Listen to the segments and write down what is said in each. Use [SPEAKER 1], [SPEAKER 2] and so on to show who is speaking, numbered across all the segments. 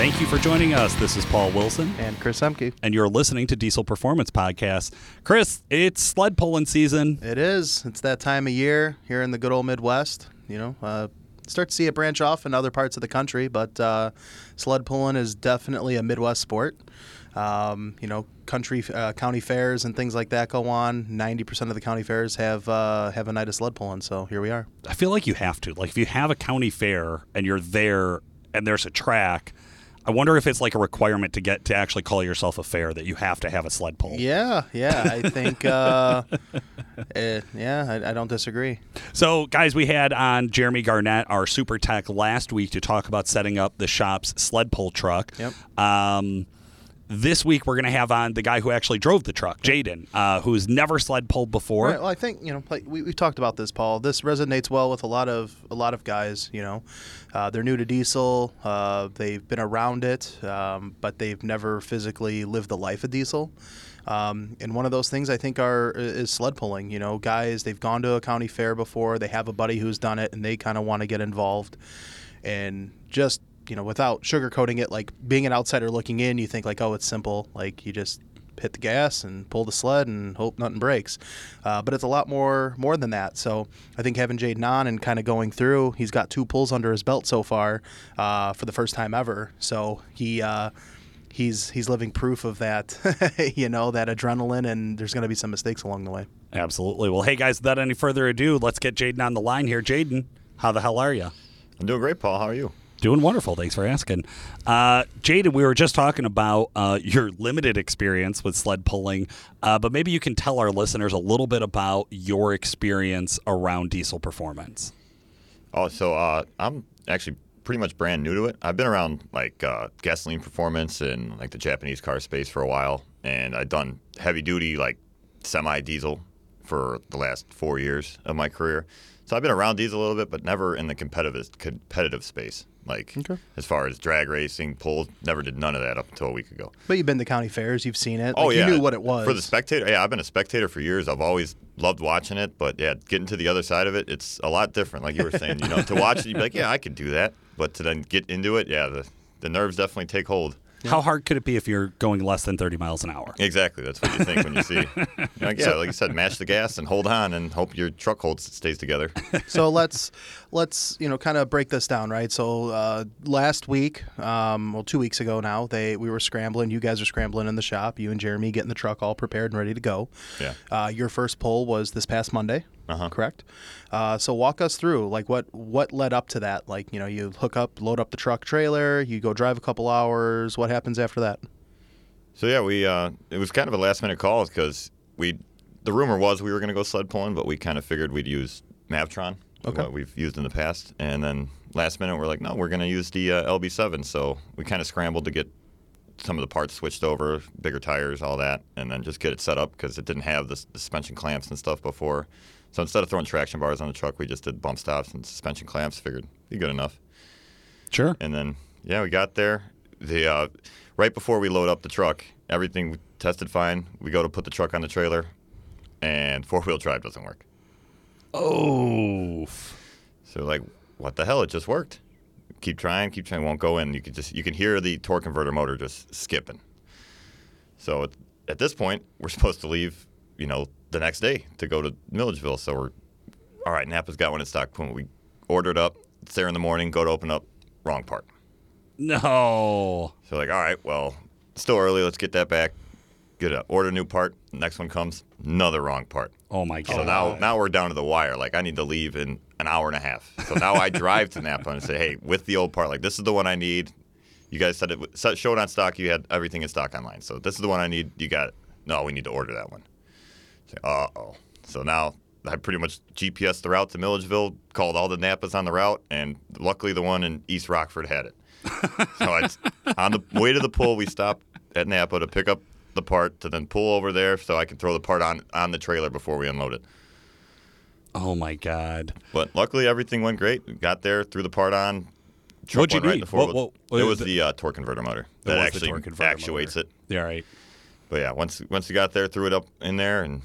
[SPEAKER 1] Thank you for joining us. This is Paul Wilson,
[SPEAKER 2] And Chris Emke.
[SPEAKER 1] and you're listening to Diesel Performance Podcast. Chris, it's sled pulling season.
[SPEAKER 2] It is. It's that time of year here in the good old Midwest. You know, uh, start to see it branch off in other parts of the country, but uh, sled pulling is definitely a Midwest sport. Um, you know, country uh, county fairs and things like that go on. Ninety percent of the county fairs have uh, have a night of sled pulling. So here we are.
[SPEAKER 1] I feel like you have to. Like, if you have a county fair and you're there and there's a track, I wonder if it's like a requirement to get to actually call yourself a fair that you have to have a sled pull.
[SPEAKER 2] Yeah, yeah. I think. Uh, eh, yeah, I, I don't disagree.
[SPEAKER 1] So, guys, we had on Jeremy Garnett, our super tech, last week to talk about setting up the shop's sled pull truck.
[SPEAKER 2] Yep.
[SPEAKER 1] Um, this week, we're going to have on the guy who actually drove the truck, Jaden, uh, who's never sled pulled before.
[SPEAKER 2] Right. Well, I think you know, like we we talked about this, Paul. This resonates well with a lot of a lot of guys. You know, uh, they're new to diesel. Uh, they've been around it, um, but they've never physically lived the life of diesel. Um, and one of those things I think are is sled pulling. You know, guys they've gone to a county fair before. They have a buddy who's done it, and they kind of want to get involved. And just you know, without sugarcoating it, like being an outsider looking in, you think like, oh, it's simple. Like you just hit the gas and pull the sled and hope nothing breaks. Uh, but it's a lot more more than that. So I think having Jaden on and kind of going through, he's got two pulls under his belt so far uh, for the first time ever. So he. Uh, He's he's living proof of that, you know, that adrenaline, and there's going to be some mistakes along the way.
[SPEAKER 1] Absolutely. Well, hey, guys, without any further ado, let's get Jaden on the line here. Jaden, how the hell are you?
[SPEAKER 3] I'm doing great, Paul. How are you?
[SPEAKER 1] Doing wonderful. Thanks for asking. Uh, Jaden, we were just talking about uh, your limited experience with sled pulling, uh, but maybe you can tell our listeners a little bit about your experience around diesel performance.
[SPEAKER 3] Oh, so uh, I'm actually pretty much brand new to it. I've been around like uh, gasoline performance and like the Japanese car space for a while, and I've done heavy duty like semi diesel for the last four years of my career. So I've been around these a little bit, but never in the competitive competitive space. Like
[SPEAKER 2] Okay.
[SPEAKER 3] as far as drag racing, pulls, never did none of that up until a week ago.
[SPEAKER 2] But you've been to county fairs, you've seen it.
[SPEAKER 3] Oh
[SPEAKER 2] Like,
[SPEAKER 3] yeah,
[SPEAKER 2] you knew what it was
[SPEAKER 3] for the spectator. Yeah, I've been a spectator for years. I've always loved watching it, but yeah, getting to the other side of it, it's a lot different. Like you were saying, you know, to watch it, you'd be like, yeah, I could do that, but to then get into it, yeah, the the nerves definitely take hold.
[SPEAKER 1] How hard could it be if you're going less than 30 miles an hour?
[SPEAKER 3] Exactly, that's what you think when you see. You're like, yeah, like you said, mash the gas and hold on, and hope your truck holds stays together.
[SPEAKER 2] so let's let's you know kind of break this down, right? So uh, last week, um, well, two weeks ago now, they we were scrambling. You guys are scrambling in the shop. You and Jeremy getting the truck all prepared and ready to go.
[SPEAKER 3] Yeah.
[SPEAKER 2] Uh, your first pull was this past Monday,
[SPEAKER 3] Uh-huh.
[SPEAKER 2] correct? Uh, so walk us through like what what led up to that. Like you know you hook up, load up the truck trailer, you go drive a couple hours. What happens after that?
[SPEAKER 3] So yeah, we uh, it was kind of a last minute call because we the rumor was we were going to go sled pulling, but we kind of figured we'd use Mavtron,
[SPEAKER 2] Okay.
[SPEAKER 3] what we've used in the past, and then last minute we're like, no, we're going to use the uh, LB7. So we kind of scrambled to get some of the parts switched over, bigger tires, all that, and then just get it set up because it didn't have the, the suspension clamps and stuff before. So instead of throwing traction bars on the truck, we just did bump stops and suspension clamps. Figured be good enough.
[SPEAKER 1] Sure.
[SPEAKER 3] And then, yeah, we got there. The uh, right before we load up the truck, everything tested fine. We go to put the truck on the trailer, and four wheel drive doesn't work.
[SPEAKER 1] Oh.
[SPEAKER 3] So like, what the hell? It just worked. Keep trying, keep trying. Won't go in. You can just you can hear the torque converter motor just skipping. So at, at this point, we're supposed to leave. You know, the next day to go to Milledgeville. So we're all right. Napa's got one in stock. Boom, We ordered up. It's there in the morning. Go to open up. Wrong part.
[SPEAKER 1] No.
[SPEAKER 3] So like, all right, well, still early. Let's get that back. Get a order a new part. Next one comes, another wrong part.
[SPEAKER 1] Oh, my God.
[SPEAKER 3] So now now we're down to the wire. Like I need to leave in an hour and a half. So now I drive to Napa and say, hey, with the old part, like this is the one I need. You guys said it showed on stock. You had everything in stock online. So this is the one I need. You got it. No, we need to order that one. Uh oh. So now I pretty much GPS the route to Milledgeville, called all the Napas on the route, and luckily the one in East Rockford had it. so it's on the way to the pool, we stopped at Napa to pick up the part to then pull over there so I could throw the part on on the trailer before we unload it.
[SPEAKER 1] Oh, my God.
[SPEAKER 3] But luckily everything went great. We got there, threw the part on.
[SPEAKER 1] What'd you
[SPEAKER 3] right
[SPEAKER 1] need?
[SPEAKER 3] in the four-wheel-
[SPEAKER 1] What- what- what
[SPEAKER 3] it was
[SPEAKER 1] it?
[SPEAKER 3] the uh, torque converter motor that actually
[SPEAKER 1] converter
[SPEAKER 3] actuates
[SPEAKER 1] motor.
[SPEAKER 3] it.
[SPEAKER 1] Yeah, right.
[SPEAKER 3] But yeah, once once we got there, threw it up in there and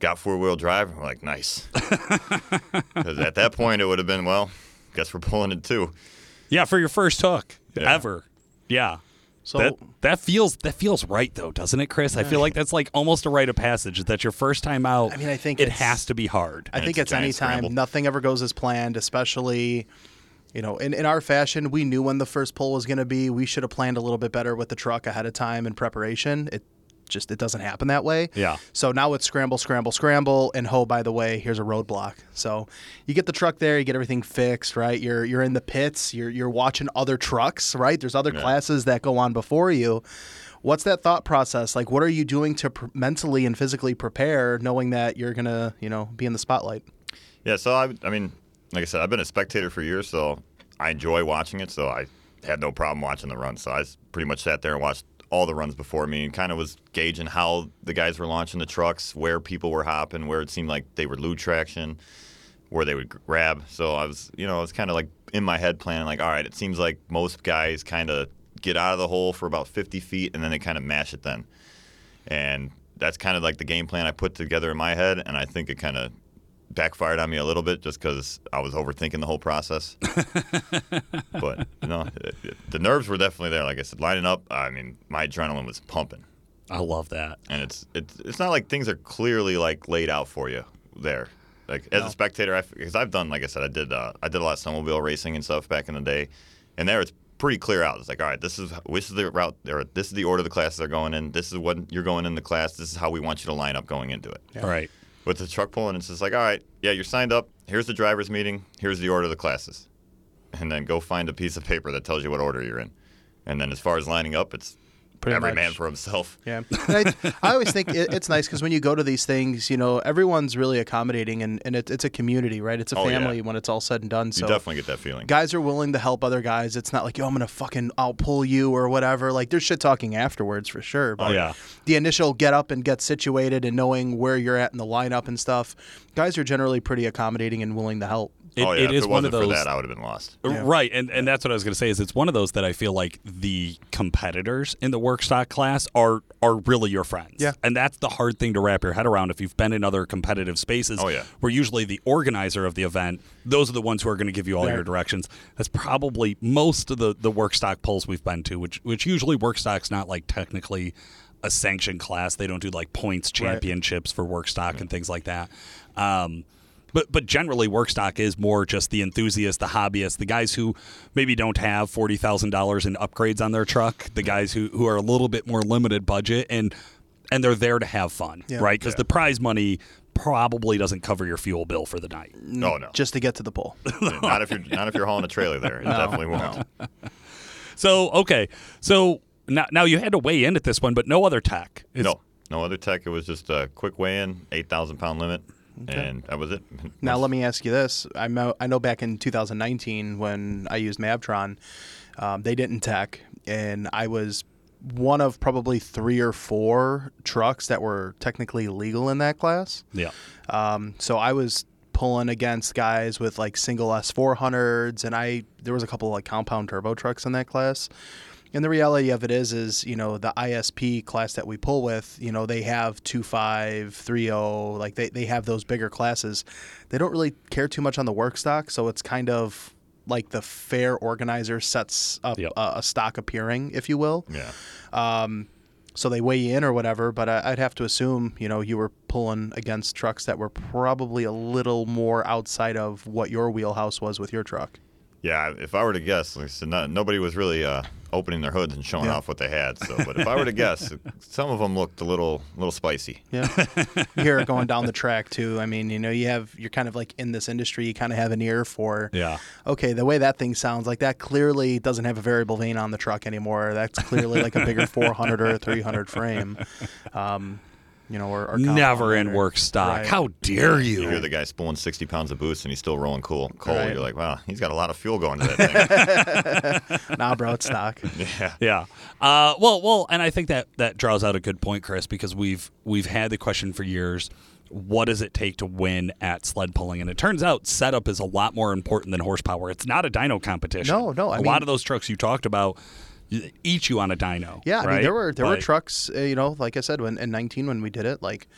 [SPEAKER 3] got four wheel drive. We're like, nice. Because at that point, it would have been, well, guess we're pulling it too.
[SPEAKER 1] Yeah, for your first hook
[SPEAKER 3] Yeah.
[SPEAKER 1] ever. Yeah.
[SPEAKER 2] So
[SPEAKER 1] that that feels that feels right though, doesn't it, Chris? I feel like that's like almost a rite of passage. That your first time out.
[SPEAKER 2] I mean, I think
[SPEAKER 1] it has to be hard.
[SPEAKER 2] I think
[SPEAKER 3] it's
[SPEAKER 2] it's any time
[SPEAKER 3] scramble.
[SPEAKER 2] nothing ever goes as planned, especially you know, in, in our fashion, we knew when the first pull was going to be. We should have planned a little bit better with the truck ahead of time in preparation. It just it doesn't happen that way.
[SPEAKER 1] Yeah.
[SPEAKER 2] So now it's scramble, scramble, scramble, and oh by the way, here's a roadblock. So you get the truck there, you get everything fixed, right? You're you're in the pits, you're you're watching other trucks, right? There's other classes that go on before you. What's that thought process? Like, what are you doing to pr- mentally and physically prepare, knowing that you're gonna, you know, be in the spotlight?
[SPEAKER 3] Yeah, so I, I mean, like I said, I've been a spectator for years, so I enjoy watching it. So I had no problem watching the run. So I pretty much sat there and watched all the runs before me and kind of was gauging how the guys were launching the trucks, where people were hopping, where it seemed like they would lose traction, where they would grab. So I was, you know, I was kind of like in my head planning, like, all right, it seems like most guys kind of get out of the hole for about 50 feet and then they kind of mash it then. And that's kind of like the game plan I put together in my head, and I think it kind of backfired on me a little bit just because I was overthinking the whole process. but you know, it- it- the nerves were definitely there. Like I said, lining up, I mean, my adrenaline was pumping,
[SPEAKER 1] I love that.
[SPEAKER 3] and it's it's it's not like things are clearly like laid out for you there. Like as
[SPEAKER 2] No.
[SPEAKER 3] a spectator, because I've done, like I said, I did uh, I did a lot of snowmobile racing and stuff back in the day, and there it's pretty clear out. It's like, all right, this is this is the route, or this is the order the classes are going in. This is what you're going in the class. This is how we want you to line up going into it
[SPEAKER 1] All right.
[SPEAKER 3] With the truck pulling, it's just like, all right, yeah, you're signed up. Here's the driver's meeting. Here's the order of the classes. And then go find a piece of paper that tells you what order you're in. And then as far as lining up, it's
[SPEAKER 2] Pretty
[SPEAKER 3] every
[SPEAKER 2] much.
[SPEAKER 3] man for himself.
[SPEAKER 2] Yeah, and I, I always think it, it's nice because when you go to these things, you know, everyone's really accommodating, and, and it, it's a community, right? It's a
[SPEAKER 3] Oh, yeah.
[SPEAKER 2] family when it's all said and done. So you
[SPEAKER 3] definitely get that feeling.
[SPEAKER 2] guys are willing to help other guys. It's not like, yo, I'm gonna fucking I'll pull you or whatever. Like there's shit talking afterwards for sure. Oh, but
[SPEAKER 1] Oh, yeah.
[SPEAKER 2] the initial get up and get situated and knowing where you're at in the lineup and stuff, guys are generally pretty accommodating and willing to help.
[SPEAKER 1] It,
[SPEAKER 3] oh, yeah.
[SPEAKER 1] it
[SPEAKER 3] if
[SPEAKER 1] is
[SPEAKER 3] it
[SPEAKER 1] one
[SPEAKER 3] wasn't
[SPEAKER 1] of those.
[SPEAKER 3] for that, I would have been lost.
[SPEAKER 2] Yeah.
[SPEAKER 1] Right, and and that's what I was going to say. Is it's one of those that I feel like the competitors in the work stock class are are really your friends.
[SPEAKER 2] Yeah.
[SPEAKER 1] and that's the hard thing to wrap your head around. If you've been in other competitive spaces,
[SPEAKER 3] Oh, yeah.
[SPEAKER 1] where usually the organizer of the event, those are the ones who are going to give you all your directions. That's probably most of the the work stock polls we've been to, which which usually work stock's not like technically a sanctioned class. They don't do like points championships for work stock and things like that. Um, but but generally, work stock is more just the enthusiasts, the hobbyists, the guys who maybe don't have forty thousand dollars in upgrades on their truck, the guys who, who are a little bit more limited budget and and they're there to have fun,
[SPEAKER 2] Yeah.
[SPEAKER 1] right? Because
[SPEAKER 3] Yeah.
[SPEAKER 1] the prize money probably doesn't cover your fuel bill for the night.
[SPEAKER 3] No, oh, no.
[SPEAKER 2] Just to get to the pole.
[SPEAKER 3] not if you're not if you're hauling a trailer there. It definitely won't.
[SPEAKER 1] So okay, so now now you had to weigh in at this one, but no other tech. It's-
[SPEAKER 3] No. No other tech. It was just a quick weigh in, eight thousand pound limit. And that was it.
[SPEAKER 2] Now let me ask you this: I know, I know back in 2019 when I used Mavtron, um, they didn't tech, and I was one of probably three or four trucks that were technically legal in that class.
[SPEAKER 1] Yeah.
[SPEAKER 2] Um, so I was pulling against guys with like single S400s, and I there was a couple of like compound turbo trucks in that class. And the reality of it is, is you know the ISP class that we pull with, you know they have two five, three zero, like they they have those bigger classes. They don't really care too much on the work stock, so it's kind of like the fair organizer sets up
[SPEAKER 1] Yep.
[SPEAKER 2] a, a stock appearing, if you will
[SPEAKER 3] Yeah.
[SPEAKER 2] Um, so they weigh you in or whatever. But I, I'd have to assume, you know, you were pulling against trucks that were probably a little more outside of what your wheelhouse was with your truck.
[SPEAKER 3] Yeah, if I were to guess, like I said, not, nobody was really uh, opening their hoods and showing
[SPEAKER 2] Yeah.
[SPEAKER 3] off what they had. So, but if I were to guess, some of them looked a little, little spicy.
[SPEAKER 2] Yeah, you hear it going down the track too. I mean, you know, you have you're kind of like in this industry. You kind of have an ear for.
[SPEAKER 1] Yeah.
[SPEAKER 2] Okay, the way that thing sounds like that clearly doesn't have a variable vane on the truck anymore. That's clearly like a bigger 400 or a 300 frame. Um, you know, or, or
[SPEAKER 1] Never in
[SPEAKER 2] or-
[SPEAKER 1] work stock.
[SPEAKER 2] Right.
[SPEAKER 1] How dare you?
[SPEAKER 3] You hear the guy spulling 60 pounds of boost and he's still rolling cool coal.
[SPEAKER 2] Right.
[SPEAKER 3] You're like, wow, he's got a lot of fuel going to that thing.
[SPEAKER 2] Nah, bro, it's stock.
[SPEAKER 3] yeah.
[SPEAKER 1] Yeah. Uh, well, well, and I think that that draws out a good point, Chris, because we've we've had the question for years. What does it take to win at sled pulling? And it turns out setup is a lot more important than horsepower. It's not a dyno competition.
[SPEAKER 2] No, no, I
[SPEAKER 1] a
[SPEAKER 2] mean-
[SPEAKER 1] lot of those trucks you talked about y- eat you on a dyno.
[SPEAKER 2] Yeah, I mean there were there were trucks, uh, you know, like I said, when in 19 when we did it, like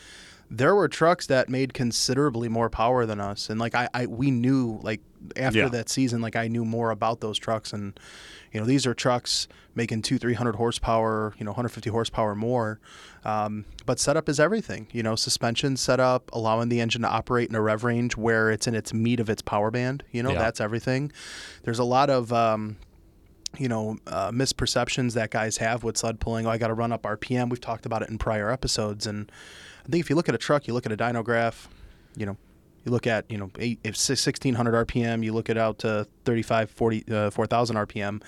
[SPEAKER 2] there were trucks that made considerably more power than us, and like I, I we knew like after
[SPEAKER 1] Yeah.
[SPEAKER 2] that season, like I knew more about those trucks, and you know these are trucks making two, three hundred horsepower, you know, 150 horsepower more. Um, but setup is everything. You know, suspension setup, allowing the engine to operate in a rev range where it's in its meat of its power band. You know,
[SPEAKER 1] Yeah.
[SPEAKER 2] that's everything. There's a lot of um, you know, uh, misperceptions that guys have with sled pulling. Oh, I got to run up RPM. We've talked about it in prior episodes, and I think if you look at a truck, you look at a dynograph, you know, you look at you know eight, if 1600 RPM, you look at out to 35, 40, uh, 4000 RPM.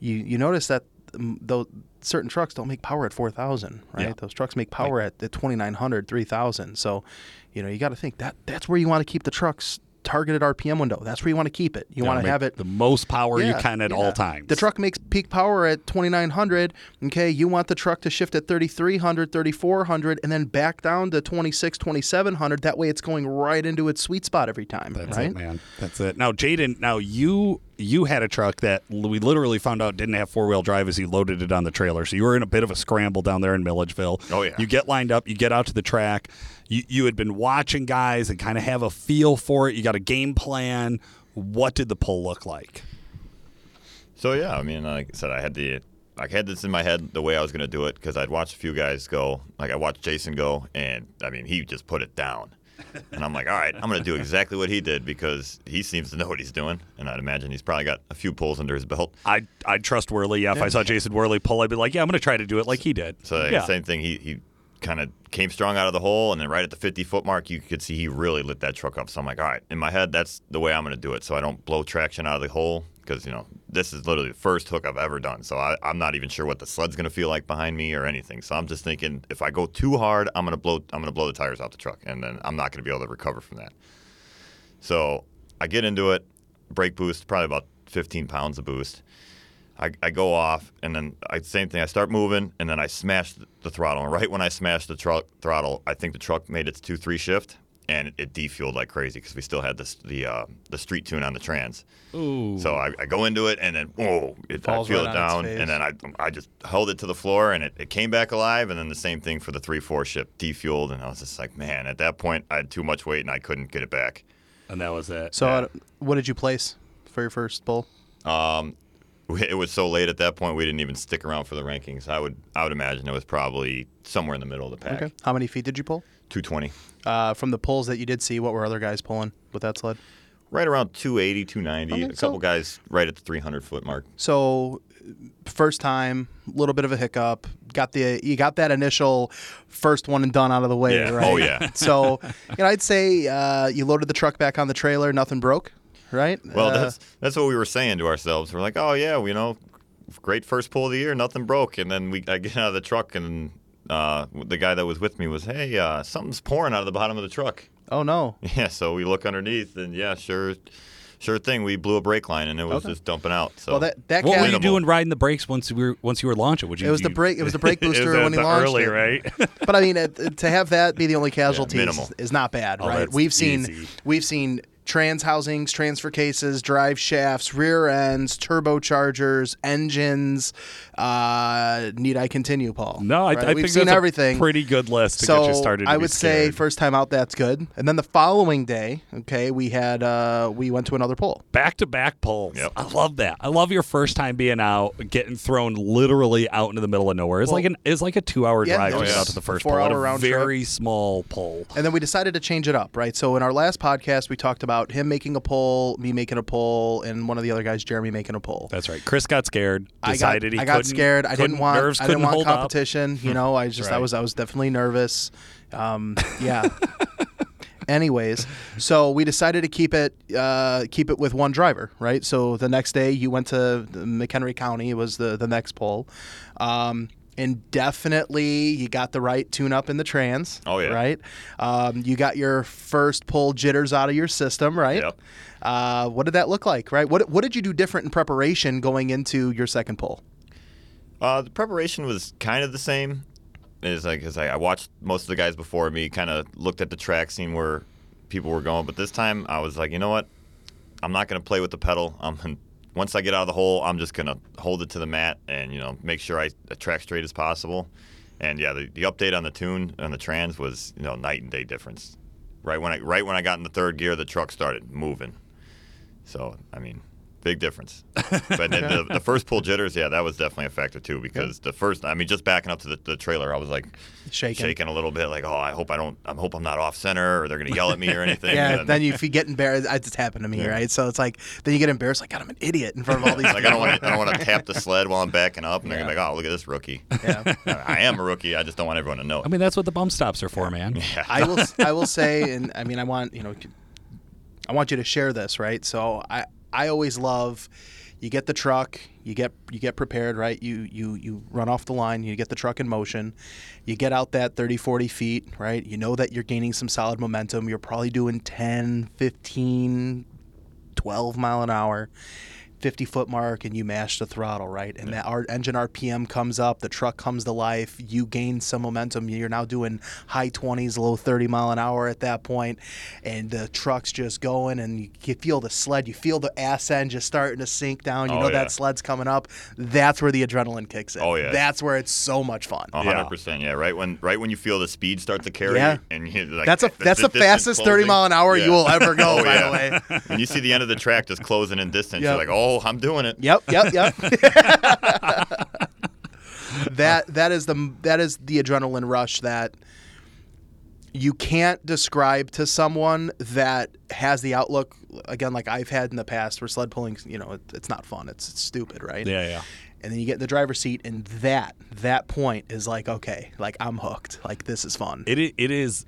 [SPEAKER 2] You you notice that um, though certain trucks don't make power at 4000 right
[SPEAKER 1] Yeah.
[SPEAKER 2] those trucks make power at, at 2900 3000 so you know you got to think that that's where you want to keep the truck's targeted rpm window that's where you want to keep it you want to have it
[SPEAKER 1] the most power you can at
[SPEAKER 2] yeah.
[SPEAKER 1] all times.
[SPEAKER 2] The truck makes peak power at 2900. Okay, you want the truck to shift at 3300, 3400, and then back down to 26, 2700. That way it's going right into its sweet spot every time.
[SPEAKER 1] That's
[SPEAKER 2] right?
[SPEAKER 1] it, man. That's it. Now, Jaden, now you you had a truck that we literally found out didn't have four wheel drive as you loaded it on the trailer. So you were in a bit of a scramble down there in Milledgeville.
[SPEAKER 3] Oh, yeah.
[SPEAKER 1] You get lined up, you get out to the track. You you had been watching guys and kind of have a feel for it. You got a game plan. What did the pull look like?
[SPEAKER 3] So yeah, I mean, like I said, I had the I had this in my head the way I was going to do it because I'd watched a few guys go. Like I watched Jason go, and I mean, he just put it down. And I'm like, all right, I'm going to do exactly what he did because he seems to know what he's doing, and I'd imagine he's probably got a few pulls under his belt.
[SPEAKER 1] I I'd trust Worley. Yeah, if I saw Jason Worley pull, I'd be like, yeah, I'm going to try to do it like he did.
[SPEAKER 3] So
[SPEAKER 1] yeah.
[SPEAKER 3] same thing. He he kind of came strong out of the hole, and then right at the 50 foot mark, you could see he really lit that truck up. So I'm like, all right, in my head, that's the way I'm going to do it, so I don't blow traction out of the hole because you know this is literally the first hook I've ever done. So I, I'm not even sure what the sled's to feel like behind me or anything. So I'm just thinking if I go too hard, I'm to blow I'm to blow the tires out the truck, and then I'm not to be able to recover from that. So I get into it, brake boost, probably about 15 pounds of boost. I, I go off, and then I same thing. I start moving, and then I smash the throttle. And right when I smash the truck throttle, I think the truck made its two three shift, and it, it defueled like crazy because we still had this the uh, the street tune on the trans.
[SPEAKER 1] Ooh.
[SPEAKER 3] So I, I go into it, and then whoa, it, I
[SPEAKER 2] Falls
[SPEAKER 3] feel
[SPEAKER 2] right
[SPEAKER 3] it down, and then I I just held it to the floor, and it, it came back alive. And then the same thing for the three four ship defueled, and I was just like, man, at that point I had too much weight, and I couldn't get it back.
[SPEAKER 1] and that was it.
[SPEAKER 2] So,
[SPEAKER 3] Yeah.
[SPEAKER 2] what did you place for your first pull?
[SPEAKER 3] Um, it was so late at that point we didn't even stick around for the rankings. I would I would imagine it was probably somewhere in the middle of the pack.
[SPEAKER 2] Okay. How many feet did you pull?
[SPEAKER 3] 220.
[SPEAKER 2] Uh, from the pulls that you did see, what were other guys pulling with that sled?
[SPEAKER 3] Right around 280, 290.
[SPEAKER 2] Okay,
[SPEAKER 3] a couple
[SPEAKER 2] so-
[SPEAKER 3] guys right at the 300 foot mark.
[SPEAKER 2] So, first time, a little bit of a hiccup. Got the you got that initial first one and done out of the way,
[SPEAKER 3] Yeah.
[SPEAKER 2] right?
[SPEAKER 3] Oh, yeah.
[SPEAKER 2] so, you know, I'd say uh, you loaded the truck back on the trailer, nothing broke, right?
[SPEAKER 3] Well,
[SPEAKER 2] Uh,
[SPEAKER 3] that's that's what we were saying to ourselves. We're like, oh yeah, you know, great first pull of the year, nothing broke. And then we I get out of the truck and uh, the guy that was with me was, hey, uh, something's pouring out of the bottom of the truck.
[SPEAKER 2] oh no.
[SPEAKER 3] Yeah, so we look underneath and yeah, sure, sure thing. We blew a brake line and it was
[SPEAKER 2] Okay.
[SPEAKER 3] just dumping out. So
[SPEAKER 2] Well, that that
[SPEAKER 1] what
[SPEAKER 2] cat-
[SPEAKER 1] were you
[SPEAKER 3] Minimal.
[SPEAKER 1] doing riding the brakes once you were once you were launching? Would you?
[SPEAKER 2] It was the
[SPEAKER 1] you-
[SPEAKER 2] brake. It was the brake
[SPEAKER 1] It
[SPEAKER 2] booster
[SPEAKER 1] the-
[SPEAKER 2] when he
[SPEAKER 1] the
[SPEAKER 2] launched
[SPEAKER 1] early,
[SPEAKER 2] it.
[SPEAKER 1] right?
[SPEAKER 2] But I mean, it, to have that be the only casualties
[SPEAKER 3] minimal.
[SPEAKER 2] is not bad,
[SPEAKER 1] Oh,
[SPEAKER 2] right?
[SPEAKER 1] that's
[SPEAKER 2] We've seen
[SPEAKER 1] easy.
[SPEAKER 2] we've seen trans housings, transfer cases, drive shafts, rear ends, turbochargers, engines. Uh, need I continue, Paul?
[SPEAKER 1] no, I,
[SPEAKER 2] Right?
[SPEAKER 1] I
[SPEAKER 2] we've
[SPEAKER 1] think
[SPEAKER 2] seen
[SPEAKER 1] that's
[SPEAKER 2] everything.
[SPEAKER 1] A pretty good list to
[SPEAKER 2] so
[SPEAKER 1] get you started.
[SPEAKER 2] I would say first time out, that's good. And then the following day, okay, we had uh, we went to another poll.
[SPEAKER 1] back to back pulls.
[SPEAKER 3] Yep.
[SPEAKER 1] I love that. I love your first time being out, getting thrown literally out into the middle of nowhere. It's
[SPEAKER 2] Well,
[SPEAKER 1] like an it's like a two hour
[SPEAKER 2] yeah,
[SPEAKER 1] drive
[SPEAKER 2] it
[SPEAKER 1] to get out to the first pull.
[SPEAKER 2] four-hour
[SPEAKER 1] at a
[SPEAKER 2] round trip.
[SPEAKER 1] very small poll.
[SPEAKER 2] And then we decided to change it up, right? So in our last podcast, we talked about him making a poll, me making a poll, and one of the other guys, Jeremy, making a poll.
[SPEAKER 1] That's right. Chris got scared.
[SPEAKER 2] I got,
[SPEAKER 1] Decided he
[SPEAKER 2] I got
[SPEAKER 1] couldn't-
[SPEAKER 2] scared. I didn't want.
[SPEAKER 1] nerves
[SPEAKER 2] I didn't want
[SPEAKER 1] hold up.
[SPEAKER 2] competition. You know, I just. I was. I was definitely nervous. Um, yeah. Anyways, so we decided to keep it uh, keep it with one driver, right? So the next day you went to McHenry County it was the the next poll, um, and definitely you got the right tune up in the trans.
[SPEAKER 3] Oh, yeah.
[SPEAKER 2] right. Um, you got your first pull jitters out of your system, right?
[SPEAKER 3] Yep.
[SPEAKER 2] Uh, what did that look like, right? What what did you do different in preparation going into your second pull?
[SPEAKER 3] Uh, the preparation was kind of the same. Is like, cause I, I watched most of the guys before me, kind of looked at the track, seen where people were going. But this time, I was like, you know what? I'm not gonna play with the pedal. I'm once I get out of the hole, I'm just gonna hold it to the mat and you know make sure I track straight as possible. And yeah, the, the update on the tune on the trans was you know night and day difference. Right when I right when I got in the third gear, the truck started moving. So I mean, big difference. But then the, the first pull jitters, yeah, that was definitely a factor too because the first, I mean, just backing up to the, the trailer, I was like
[SPEAKER 2] Shaking.
[SPEAKER 3] shaking a little bit, like, oh, I hope I don't, I hope I'm not off center or they're gonna yell at me or anything.
[SPEAKER 2] Yeah,
[SPEAKER 3] And
[SPEAKER 2] then you, if you get embarrassed, it's just happened to me, right? So it's like then you get embarrassed, like God, I'm an idiot in front of all these.
[SPEAKER 3] like I don't
[SPEAKER 2] people.
[SPEAKER 3] want to, I don't want to tap the sled while I'm backing up, and they're gonna be like, oh, look at this rookie.
[SPEAKER 2] Yeah.
[SPEAKER 3] I am a rookie. I just don't want everyone to know it.
[SPEAKER 1] I mean, that's what the bump stops are for, man.
[SPEAKER 3] yeah.
[SPEAKER 2] I will. I will say, and I mean, I want you know, I want you to share this, right? So I, I always love. You get the truck, you get you get prepared, right? You you you run off the line, you get the truck in motion. You get out that 30 40 feet, right? You know that you're gaining some solid momentum. You're probably doing 10, 15, 12 mile an hour. 50 foot mark and you mash the throttle, right? And that our engine RPM comes up, the truck comes to life, you gain some momentum. You're now doing high 20s, low 30 mile an hour at that point, and the truck's just going, and you, you feel the sled, you feel the ass end just starting to sink down. You
[SPEAKER 3] Oh,
[SPEAKER 2] know
[SPEAKER 3] yeah.
[SPEAKER 2] that sled's coming up. That's where the adrenaline kicks in.
[SPEAKER 3] Oh, yeah.
[SPEAKER 2] That's where it's so much fun.
[SPEAKER 3] Hundred percent, yeah. Right when right when you feel the speed start to carry,
[SPEAKER 2] Yeah.
[SPEAKER 3] and you, like
[SPEAKER 2] That's a that's the
[SPEAKER 3] distance
[SPEAKER 2] fastest 30 mile an hour
[SPEAKER 3] Yeah.
[SPEAKER 2] you will ever go,
[SPEAKER 3] Oh,
[SPEAKER 2] by
[SPEAKER 3] yeah.
[SPEAKER 2] the way.
[SPEAKER 3] When you see the end of the track just closing in distance,
[SPEAKER 2] Yep.
[SPEAKER 3] you're like, oh, Oh, I'm doing it.
[SPEAKER 2] Yep, yep, yep. that that is the that is the adrenaline rush that you can't describe to someone that has the outlook again like I've had in the past where sled pulling, you know, it, it's not fun. It's, it's stupid, right?
[SPEAKER 1] Yeah, yeah.
[SPEAKER 2] And then you get in the driver's seat and that that point is like okay, like I'm hooked. Like this is fun.
[SPEAKER 1] It it is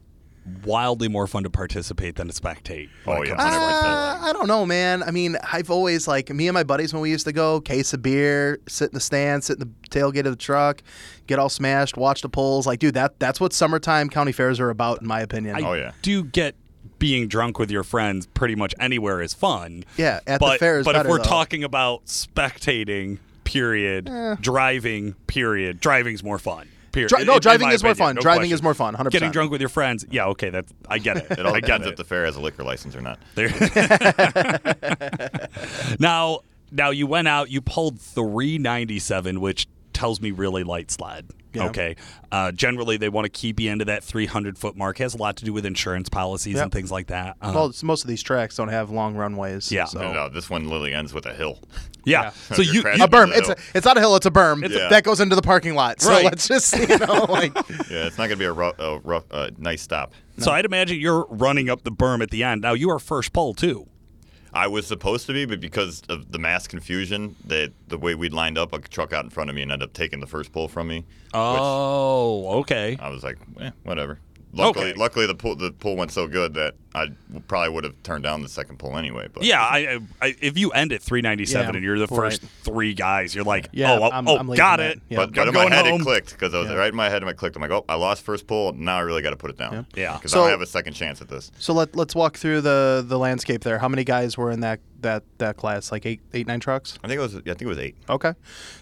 [SPEAKER 1] wildly more fun to participate than to spectate.
[SPEAKER 3] Oh, yeah.
[SPEAKER 1] comes to sled
[SPEAKER 2] Uh,
[SPEAKER 1] pulling.
[SPEAKER 2] I don't know, man. I mean, I've always like me and my buddies when we used to go, case of beer, sit in the stand, sit in the tailgate of the truck, get all smashed, watch the polls. Like, dude, that that's what summertime county fairs are about, in my opinion.
[SPEAKER 1] I
[SPEAKER 3] Oh, yeah.
[SPEAKER 1] do get being drunk with your friends pretty much anywhere is fun.
[SPEAKER 2] yeah, at
[SPEAKER 1] but
[SPEAKER 2] the fair is
[SPEAKER 1] but if we're
[SPEAKER 2] though.
[SPEAKER 1] talking about spectating, period, driving, period, driving's more fun. Period.
[SPEAKER 2] Dri- no,
[SPEAKER 1] In- in
[SPEAKER 2] driving
[SPEAKER 1] my
[SPEAKER 2] is more fun.
[SPEAKER 1] no
[SPEAKER 2] Driving
[SPEAKER 1] question.
[SPEAKER 2] is more fun, 100%.
[SPEAKER 1] Getting drunk with your friends, yeah, okay, that's I get it.
[SPEAKER 3] It all
[SPEAKER 1] I get
[SPEAKER 3] depends
[SPEAKER 1] it.
[SPEAKER 3] if the fair has a liquor license or not.
[SPEAKER 1] There- now, now you went out, you pulled 397, which tells me really light sled.
[SPEAKER 2] Yeah.
[SPEAKER 1] Okay. Uh, generally, they want to keep you into that 300 foot mark. Has a lot to do with insurance policies
[SPEAKER 2] Yep.
[SPEAKER 1] and things like that. Uh,
[SPEAKER 2] well, most of these tracks don't have long runways.
[SPEAKER 1] Yeah.
[SPEAKER 2] so.
[SPEAKER 3] No, no, this one literally ends with a hill.
[SPEAKER 1] Yeah.
[SPEAKER 2] yeah.
[SPEAKER 1] So
[SPEAKER 3] You're
[SPEAKER 1] you,
[SPEAKER 2] A berm. It's a, it's not a hill. It's a berm
[SPEAKER 3] It's a-
[SPEAKER 2] that goes into the parking lot. So
[SPEAKER 1] Right.
[SPEAKER 2] let's just you know like
[SPEAKER 3] Yeah, it's not gonna be a rough, a rough, uh, nice stop.
[SPEAKER 1] so I'd imagine you're running up the berm at the end. Now you are first pull too.
[SPEAKER 3] I was supposed to be, but because of the mass confusion, that the way we'd lined up, a truck out in front of me and ended up taking the first pull from me.
[SPEAKER 1] Oh, okay.
[SPEAKER 3] I was like, eh, whatever. Luckily,
[SPEAKER 1] Okay.
[SPEAKER 3] luckily the pull the pull went so good that I probably would have turned down the second pull anyway. But
[SPEAKER 1] Yeah, I, I if you end at 397
[SPEAKER 2] Yeah,
[SPEAKER 1] and you're the first
[SPEAKER 2] right.
[SPEAKER 1] three guys, you're like,
[SPEAKER 2] Yeah,
[SPEAKER 1] oh,
[SPEAKER 2] I'm-
[SPEAKER 1] oh,
[SPEAKER 2] I'm
[SPEAKER 1] got it.
[SPEAKER 2] Yeah.
[SPEAKER 3] But, but
[SPEAKER 1] I'm
[SPEAKER 3] in my head
[SPEAKER 1] home.
[SPEAKER 3] it clicked because I was
[SPEAKER 2] Yeah.
[SPEAKER 3] right in my head. It clicked. I'm like, oh, I lost first pull. Now I really got to put it down.
[SPEAKER 1] Yeah.
[SPEAKER 3] because
[SPEAKER 2] So-
[SPEAKER 3] I don't have a second chance at this.
[SPEAKER 2] So let let's walk through the the landscape there. How many guys were in that that that class? Like eight eight nine trucks.
[SPEAKER 3] I think it was. I think it was eight.
[SPEAKER 2] Okay.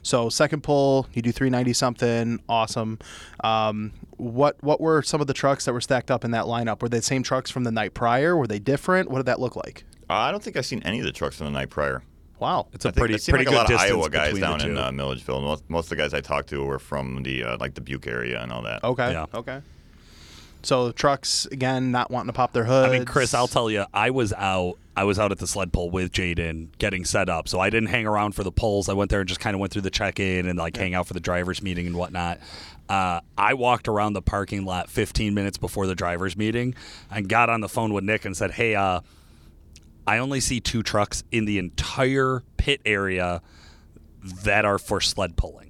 [SPEAKER 2] So second pull, you do 390 something, awesome. Um, what what were some of the trucks that were stacked up in that lineup? Were they the same trucks from the night prior? Were they different? What did that look like?
[SPEAKER 3] Uh, I don't think I've seen any of the trucks from the night prior.
[SPEAKER 2] Wow.
[SPEAKER 1] It's a
[SPEAKER 3] I think
[SPEAKER 1] pretty
[SPEAKER 3] it seemed
[SPEAKER 1] pretty
[SPEAKER 3] like a
[SPEAKER 1] good
[SPEAKER 3] lot of Iowa guys
[SPEAKER 1] between
[SPEAKER 3] down in uh, Milledgeville. Most, most of the guys I talked to were from the uh, like the Buke area and all that.
[SPEAKER 2] Okay.
[SPEAKER 1] Yeah.
[SPEAKER 2] Okay. So trucks again, not wanting to pop their hood.
[SPEAKER 1] I mean, Chris, I'll tell you, I was out. I was out at the sled pull with Jaden getting set up, so I didn't hang around for the polls. I went there and just kind of went through the check-in and like hang out for the drivers' meeting and whatnot. Uh, I walked around the parking lot 15 minutes before the drivers' meeting and got on the phone with Nick and said, "Hey, uh, I only see two trucks in the entire pit area that are for sled pulling."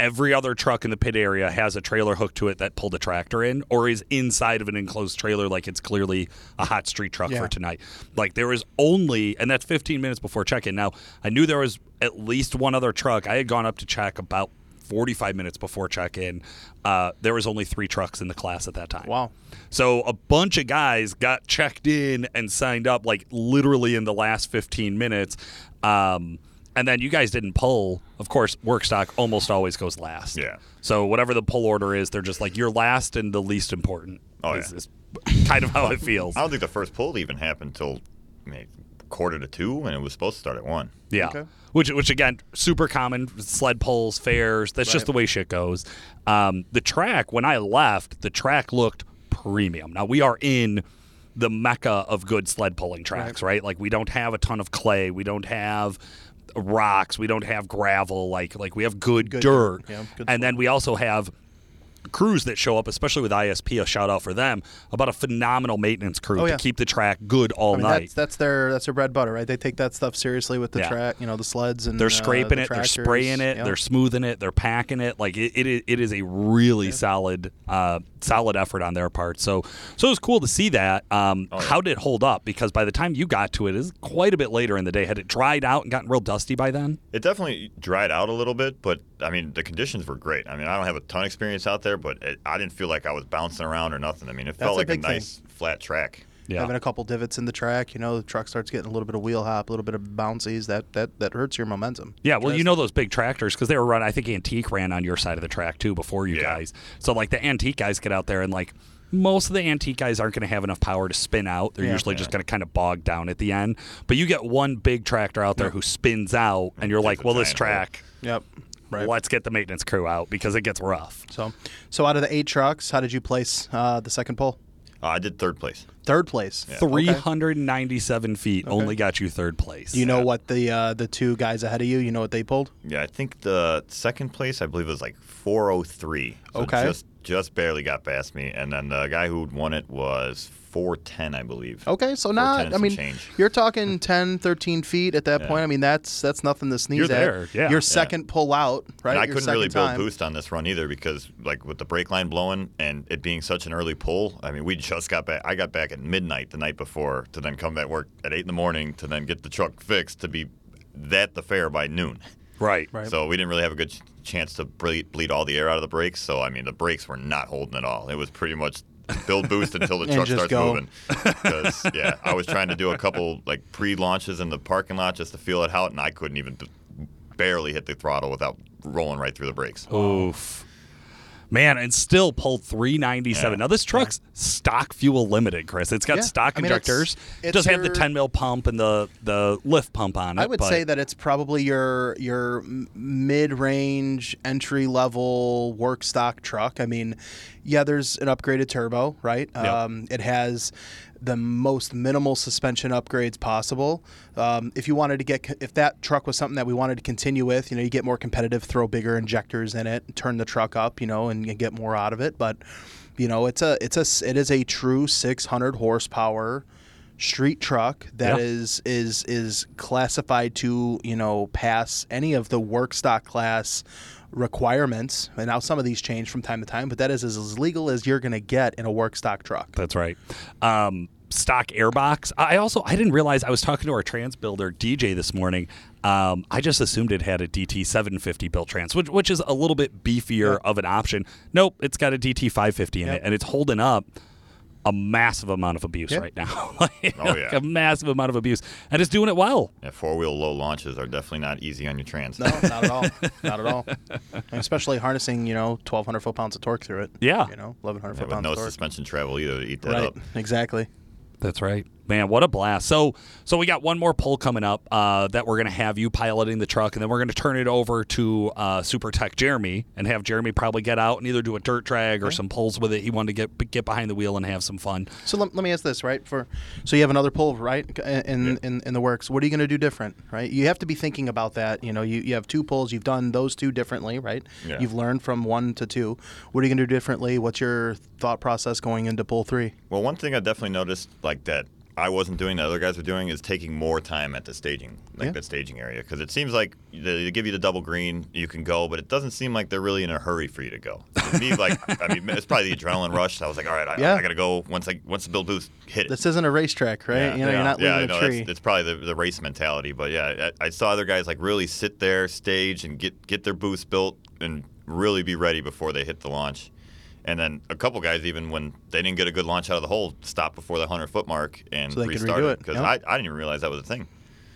[SPEAKER 1] every other truck in the pit area has a trailer hooked to it that pulled a tractor in or is inside of an enclosed trailer like it's clearly a hot street truck
[SPEAKER 2] Yeah.
[SPEAKER 1] for tonight like there is only and that's 15 minutes before check-in now i knew there was at least one other truck i had gone up to check about 45 minutes before check-in uh, there was only three trucks in the class at that time
[SPEAKER 2] Wow.
[SPEAKER 1] so a bunch of guys got checked in and signed up like literally in the last 15 minutes. Um, and then you guys didn't pull. Of course, work stock almost always goes last.
[SPEAKER 3] Yeah.
[SPEAKER 1] So whatever the pull order is, they're just like you're last and the least important.
[SPEAKER 3] Oh,
[SPEAKER 1] is,
[SPEAKER 3] yeah.
[SPEAKER 1] is kind of how it feels.
[SPEAKER 3] I don't think the first pull even happened until quarter to two, and it was supposed to start at one.
[SPEAKER 1] Yeah.
[SPEAKER 2] Okay.
[SPEAKER 1] Which, which again, super common sled pulls, fairs. That's just the way shit goes. Um, the track, when I left, the track looked premium. Now we are in the mecca of good sled pulling tracks, right? Like we don't have a ton of clay, we don't have rocks, we don't have gravel. Like like we have good,
[SPEAKER 2] Good
[SPEAKER 1] dirt,
[SPEAKER 2] dirt, yeah, good
[SPEAKER 1] and then we also have crews that show up, especially with ISP. A shout out for them about a phenomenal maintenance crew
[SPEAKER 2] Oh,
[SPEAKER 1] to keep the track good all
[SPEAKER 2] I mean,
[SPEAKER 1] night.
[SPEAKER 2] that's that's their that's their bread butter, right? They take that stuff seriously with the
[SPEAKER 1] Yeah.
[SPEAKER 2] track, you know, the sleds and
[SPEAKER 1] They're
[SPEAKER 2] uh,
[SPEAKER 1] scraping
[SPEAKER 2] the
[SPEAKER 1] it, they're spraying it,
[SPEAKER 2] Yep.
[SPEAKER 1] they're smoothing it, they're packing it. Like it, it, is- it is a really solid, uh, solid effort on their part. So, so it was cool to see that. Um,
[SPEAKER 3] Oh, yeah.
[SPEAKER 1] How did it hold up? Because by the time you got to it, it is quite a bit later in the day. Had it dried out and gotten real dusty by then?
[SPEAKER 3] It definitely dried out a little bit, but I mean the conditions were great. I mean I don't have a ton of experience out there, but it, I didn't feel like I was bouncing around or nothing. I mean it
[SPEAKER 2] That's
[SPEAKER 3] felt
[SPEAKER 2] a
[SPEAKER 3] like a,
[SPEAKER 2] big thing.
[SPEAKER 3] nice flat track.
[SPEAKER 1] Yeah.
[SPEAKER 2] having a couple divots in the track, you know, the truck starts getting a little bit of wheel hop, a little bit of bouncies. That that that hurts your momentum.
[SPEAKER 1] Yeah, well, you know those big tractors because they were run. I think Antique ran on your side of the track too before you
[SPEAKER 3] Yeah.
[SPEAKER 1] guys. So like the Antique guys get out there and like most of the Antique guys aren't going to have enough power to spin out. They're
[SPEAKER 2] Yeah.
[SPEAKER 1] usually just going to kind of bog down at the end. But you get one big tractor out there who spins out, and you're
[SPEAKER 3] Takes
[SPEAKER 1] like,
[SPEAKER 3] a
[SPEAKER 1] well, this
[SPEAKER 3] giant hole.
[SPEAKER 1] track,
[SPEAKER 2] Yep. Right.
[SPEAKER 1] let's get the maintenance crew out because it gets rough.
[SPEAKER 2] So, so out of the eight trucks, how did you place uh, the second pole?
[SPEAKER 3] Uh, I did third place.
[SPEAKER 2] Third place.
[SPEAKER 3] Yeah.
[SPEAKER 1] Three
[SPEAKER 2] Okay.
[SPEAKER 1] hundred and ninety-seven feet only got you third place.
[SPEAKER 2] Do you know what the uh, the two guys ahead of you? You know what they pulled?
[SPEAKER 3] Yeah, I think the second place I believe it was like 403. So
[SPEAKER 2] Okay.
[SPEAKER 3] Just just barely got past me, and then the guy who won it was 410, I believe.
[SPEAKER 2] Okay, so not. I mean,
[SPEAKER 3] change.
[SPEAKER 2] you're talking 10, 13 feet at that
[SPEAKER 3] Yeah.
[SPEAKER 2] point. I mean, that's that's nothing to sneeze
[SPEAKER 1] You're
[SPEAKER 2] at.
[SPEAKER 1] there, yeah.
[SPEAKER 2] Your
[SPEAKER 1] Yeah.
[SPEAKER 2] second pull out, right?
[SPEAKER 3] And I
[SPEAKER 2] Your
[SPEAKER 3] couldn't really build
[SPEAKER 2] time.
[SPEAKER 3] boost on this run either because, like, with the brake line blowing and it being such an early pull, I mean, we just got back. I got back at midnight the night before to then come back work at eight in the morning to then get the truck fixed to be at the fair by noon.
[SPEAKER 1] Right.
[SPEAKER 2] Right.
[SPEAKER 3] So we didn't really have a good ch- chance to bleed, bleed all the air out of the brakes. So I mean, the brakes were not holding at all. It was pretty much build boost until the truck
[SPEAKER 2] just
[SPEAKER 3] starts
[SPEAKER 2] go.
[SPEAKER 3] moving. Because yeah, I was trying to do a couple like pre-launches in the parking lot just to feel it out, and I couldn't even b- barely hit the throttle without rolling right through the brakes.
[SPEAKER 1] Oof. Man, and still pulled 397.
[SPEAKER 3] Yeah.
[SPEAKER 1] Now this truck's stock fuel limited, Chris. It's got
[SPEAKER 2] Yeah.
[SPEAKER 1] stock
[SPEAKER 2] I mean, it's-
[SPEAKER 1] injectors.
[SPEAKER 2] it
[SPEAKER 1] Does have the 10 mil pump and the the lift pump on it.
[SPEAKER 2] I would say that it's probably your your mid-range entry level work stock truck. I mean, yeah, there's an upgraded turbo, right?
[SPEAKER 1] Yep.
[SPEAKER 2] Um, it has the most minimal suspension upgrades possible. Um, if you wanted to get, if that truck was something that we wanted to continue with, you know, you get more competitive, throw bigger injectors in it, turn the truck up, you know, and, and get more out of it. But you know, it's a, it's a, it is a true 600 horsepower street truck that
[SPEAKER 1] Yeah.
[SPEAKER 2] is is is classified to you know pass any of the work stock class requirements and now some of these change from time to time but that is as legal as you're going to get in a work stock truck
[SPEAKER 1] That's right. Um, stock airbox. I also I didn't realize I was talking to our trans builder DJ this morning. Um, I just assumed it had a DT 750 built trans, which which is a little bit beefier
[SPEAKER 2] Yep.
[SPEAKER 1] of an option. Nope, it's got a DT 550 in
[SPEAKER 2] Yep.
[SPEAKER 1] it, and it's holding up a massive amount of abuse
[SPEAKER 2] Yep.
[SPEAKER 1] right now. like,
[SPEAKER 3] Oh,
[SPEAKER 1] like
[SPEAKER 3] yeah.
[SPEAKER 1] a massive amount of abuse, and it's doing it well.
[SPEAKER 3] Yeah, four-wheel low launches are definitely not easy on your trans.
[SPEAKER 2] no not at all not at all And especially harnessing you know 1200 foot pounds of torque through it
[SPEAKER 1] Yeah.
[SPEAKER 2] you know 1100
[SPEAKER 3] Yeah,
[SPEAKER 2] foot
[SPEAKER 3] with
[SPEAKER 2] pounds
[SPEAKER 3] no
[SPEAKER 2] of torque
[SPEAKER 3] suspension travel either to eat that
[SPEAKER 2] right
[SPEAKER 3] up.
[SPEAKER 2] exactly
[SPEAKER 1] That's right. Man, what a blast. So so we got one more pull coming up uh, that we're going to have you piloting the truck, and then we're going to turn it over to uh, Super Tech Jeremy and have Jeremy probably get out and either do a dirt drag or some pulls with it. He wanted to get get behind the wheel and have some fun.
[SPEAKER 2] So let, let me ask this, right? For so you have another pull, right, in in, in the works. What are you going to do different, right? You have to be thinking about that. You know, you, you have two pulls. You've done those two differently, right?
[SPEAKER 3] Yeah.
[SPEAKER 2] You've learned from one to two. What are you going to do differently? What's your thought process going into pull three?
[SPEAKER 3] Well, one thing I definitely noticed, like that I wasn't doing, the other guys were doing, is taking more time at the staging, like
[SPEAKER 2] Yeah.
[SPEAKER 3] the staging area, because it seems like they give you the double green, you can go, but it doesn't seem like they're really in a hurry for you to go. To me, like, I mean, it's probably the adrenaline rush. I was like, all right, I,
[SPEAKER 2] Yeah.
[SPEAKER 3] I got to go once I once the build boost hit it.
[SPEAKER 2] This isn't a racetrack, right?
[SPEAKER 3] Yeah,
[SPEAKER 2] you know,
[SPEAKER 3] yeah,
[SPEAKER 2] you're not
[SPEAKER 3] yeah,
[SPEAKER 2] leaving
[SPEAKER 3] I
[SPEAKER 2] a
[SPEAKER 3] know,
[SPEAKER 2] tree.
[SPEAKER 3] It's, probably the, the race mentality, but yeah, I, I saw other guys like really sit there, stage, and get get their boost built, and really be ready before they hit the launch. And then a couple guys, even when they didn't get a good launch out of the hole, stopped before the hundred foot mark and
[SPEAKER 2] So they could redo
[SPEAKER 3] restarted
[SPEAKER 2] it,
[SPEAKER 3] because
[SPEAKER 2] yeah.
[SPEAKER 3] I, I didn't even realize that was a thing.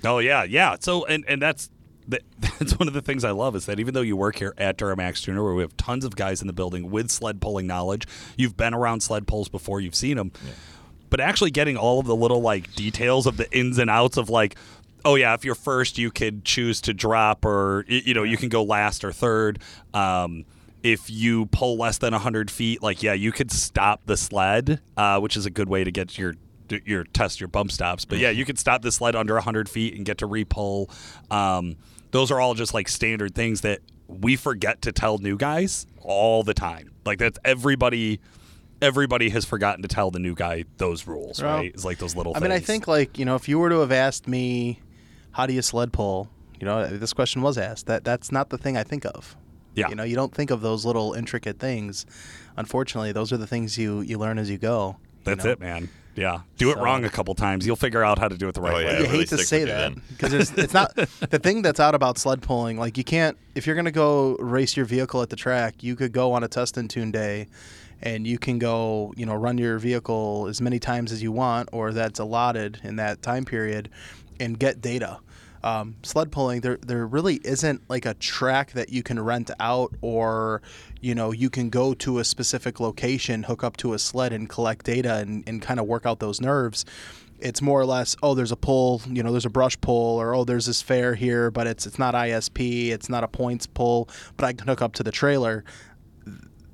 [SPEAKER 1] Oh yeah, yeah. So and and that's that- that's one of the things I love is that even though you work here at Duramax Tuner, where we have tons of guys in the building with sled pulling knowledge, you've been around sled pulls before, you've seen them. but actually getting all of the little like details of the ins and outs of like oh yeah if you're first you could choose to drop or you know you can go last or third um, if you pull less than 100 feet like yeah you could stop the sled uh, which is a good way to get your your test your bump stops but yeah you could stop the sled under 100 feet and get to repull um, those are all just like standard things that we forget to tell new guys all the time like that's everybody everybody has forgotten to tell the new guy those rules
[SPEAKER 2] Well,
[SPEAKER 1] right it's like those little
[SPEAKER 2] I mean, I think like you know, if you were to have asked me, how do you sled pull? You know, this question was asked. That that's not the thing I think of.
[SPEAKER 1] Yeah.
[SPEAKER 2] You know, you don't think of those little intricate things. Unfortunately, those are the things you you learn as you go. you
[SPEAKER 1] that's
[SPEAKER 2] know?
[SPEAKER 1] it man yeah do it
[SPEAKER 2] So-
[SPEAKER 1] wrong a couple times you'll figure out how to do it the right
[SPEAKER 3] Oh,
[SPEAKER 1] way
[SPEAKER 3] yeah.
[SPEAKER 2] you
[SPEAKER 3] it really
[SPEAKER 2] hate to say that because it's not the thing that's out about sled pulling. Like you can't if you're gonna go race your vehicle at the track, you could go on a test and tune day, and you can go you know run your vehicle as many times as you want or that's allotted in that time period, and get data. Um, sled pulling there there really isn't like a track that you can rent out or you know you can go to a specific location hook up to a sled and collect data and, and kind of work out those nerves. It's more or less oh there's a pull you know there's a brush pull or oh there's this fair here but it's it's not ISP it's not a points pull but I can hook up to the trailer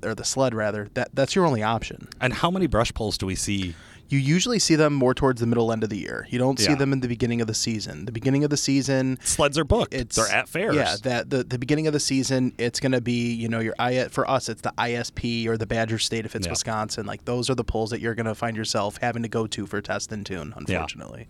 [SPEAKER 2] or the sled rather. That that's your only option.
[SPEAKER 1] And how many brush pulls do we see
[SPEAKER 2] you usually see them more towards the middle end of the year you don't see
[SPEAKER 1] Yeah.
[SPEAKER 2] them in the beginning of the season the beginning of the season
[SPEAKER 1] sleds are booked
[SPEAKER 2] it's
[SPEAKER 1] they're at fairs
[SPEAKER 2] Yeah, that the, the beginning of the season, it's going to be you know your I for us it's the ISP or the Badger State if it's
[SPEAKER 1] Yeah.
[SPEAKER 2] Wisconsin. Like those are the polls that you're going to find yourself having to go to for test and tune. Unfortunately,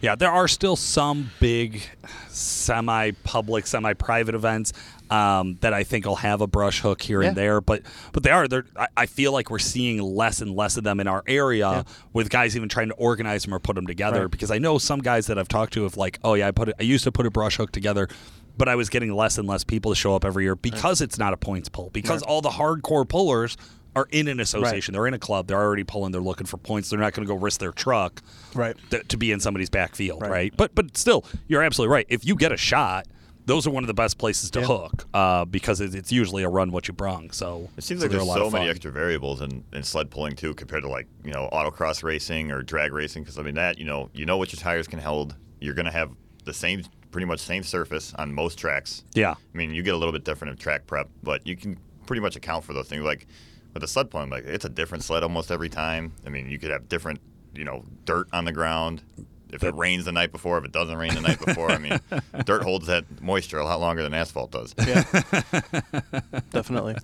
[SPEAKER 1] Yeah, there are still some big semi-public, semi-private events um, that I think will have a brush hook here and there, but but they are. They're, I, I feel like we're seeing less and less of them in our area, with guys even trying to organize them or put them together.
[SPEAKER 2] Right.
[SPEAKER 1] Because I know some guys that I've talked to have like, oh yeah, I put it, I used to put a brush hook together. But I was getting less and less people to show up every year because it's not a points pull. Because all the hardcore pullers are in an association, they're in a club, they're already pulling, they're looking for points. They're not going to go risk their truck
[SPEAKER 2] right.
[SPEAKER 1] th- to be in somebody's backfield, right.
[SPEAKER 2] Right.
[SPEAKER 1] But but still, you're absolutely right. If you get a shot, those are one of the best places to
[SPEAKER 2] Yeah.
[SPEAKER 1] hook uh, because it, it's usually a run what you brung. So
[SPEAKER 3] It seems
[SPEAKER 1] so
[SPEAKER 3] like there's
[SPEAKER 1] a lot
[SPEAKER 3] so
[SPEAKER 1] of
[SPEAKER 3] many extra variables in, in sled pulling too, compared to like you know autocross racing or drag racing. Because I mean that you know you know what your tires can hold. You're gonna have the same, pretty much same surface on most tracks.
[SPEAKER 1] Yeah,
[SPEAKER 3] I mean you get a little bit different of track prep, but you can pretty much account for those things. Like with the sled pulling, like it's a different sled almost every time. I mean you could have different you know dirt on the ground. If it rains the night before, if it doesn't rain the night before, I mean, dirt holds that moisture a lot longer than asphalt does.
[SPEAKER 2] Yeah, definitely.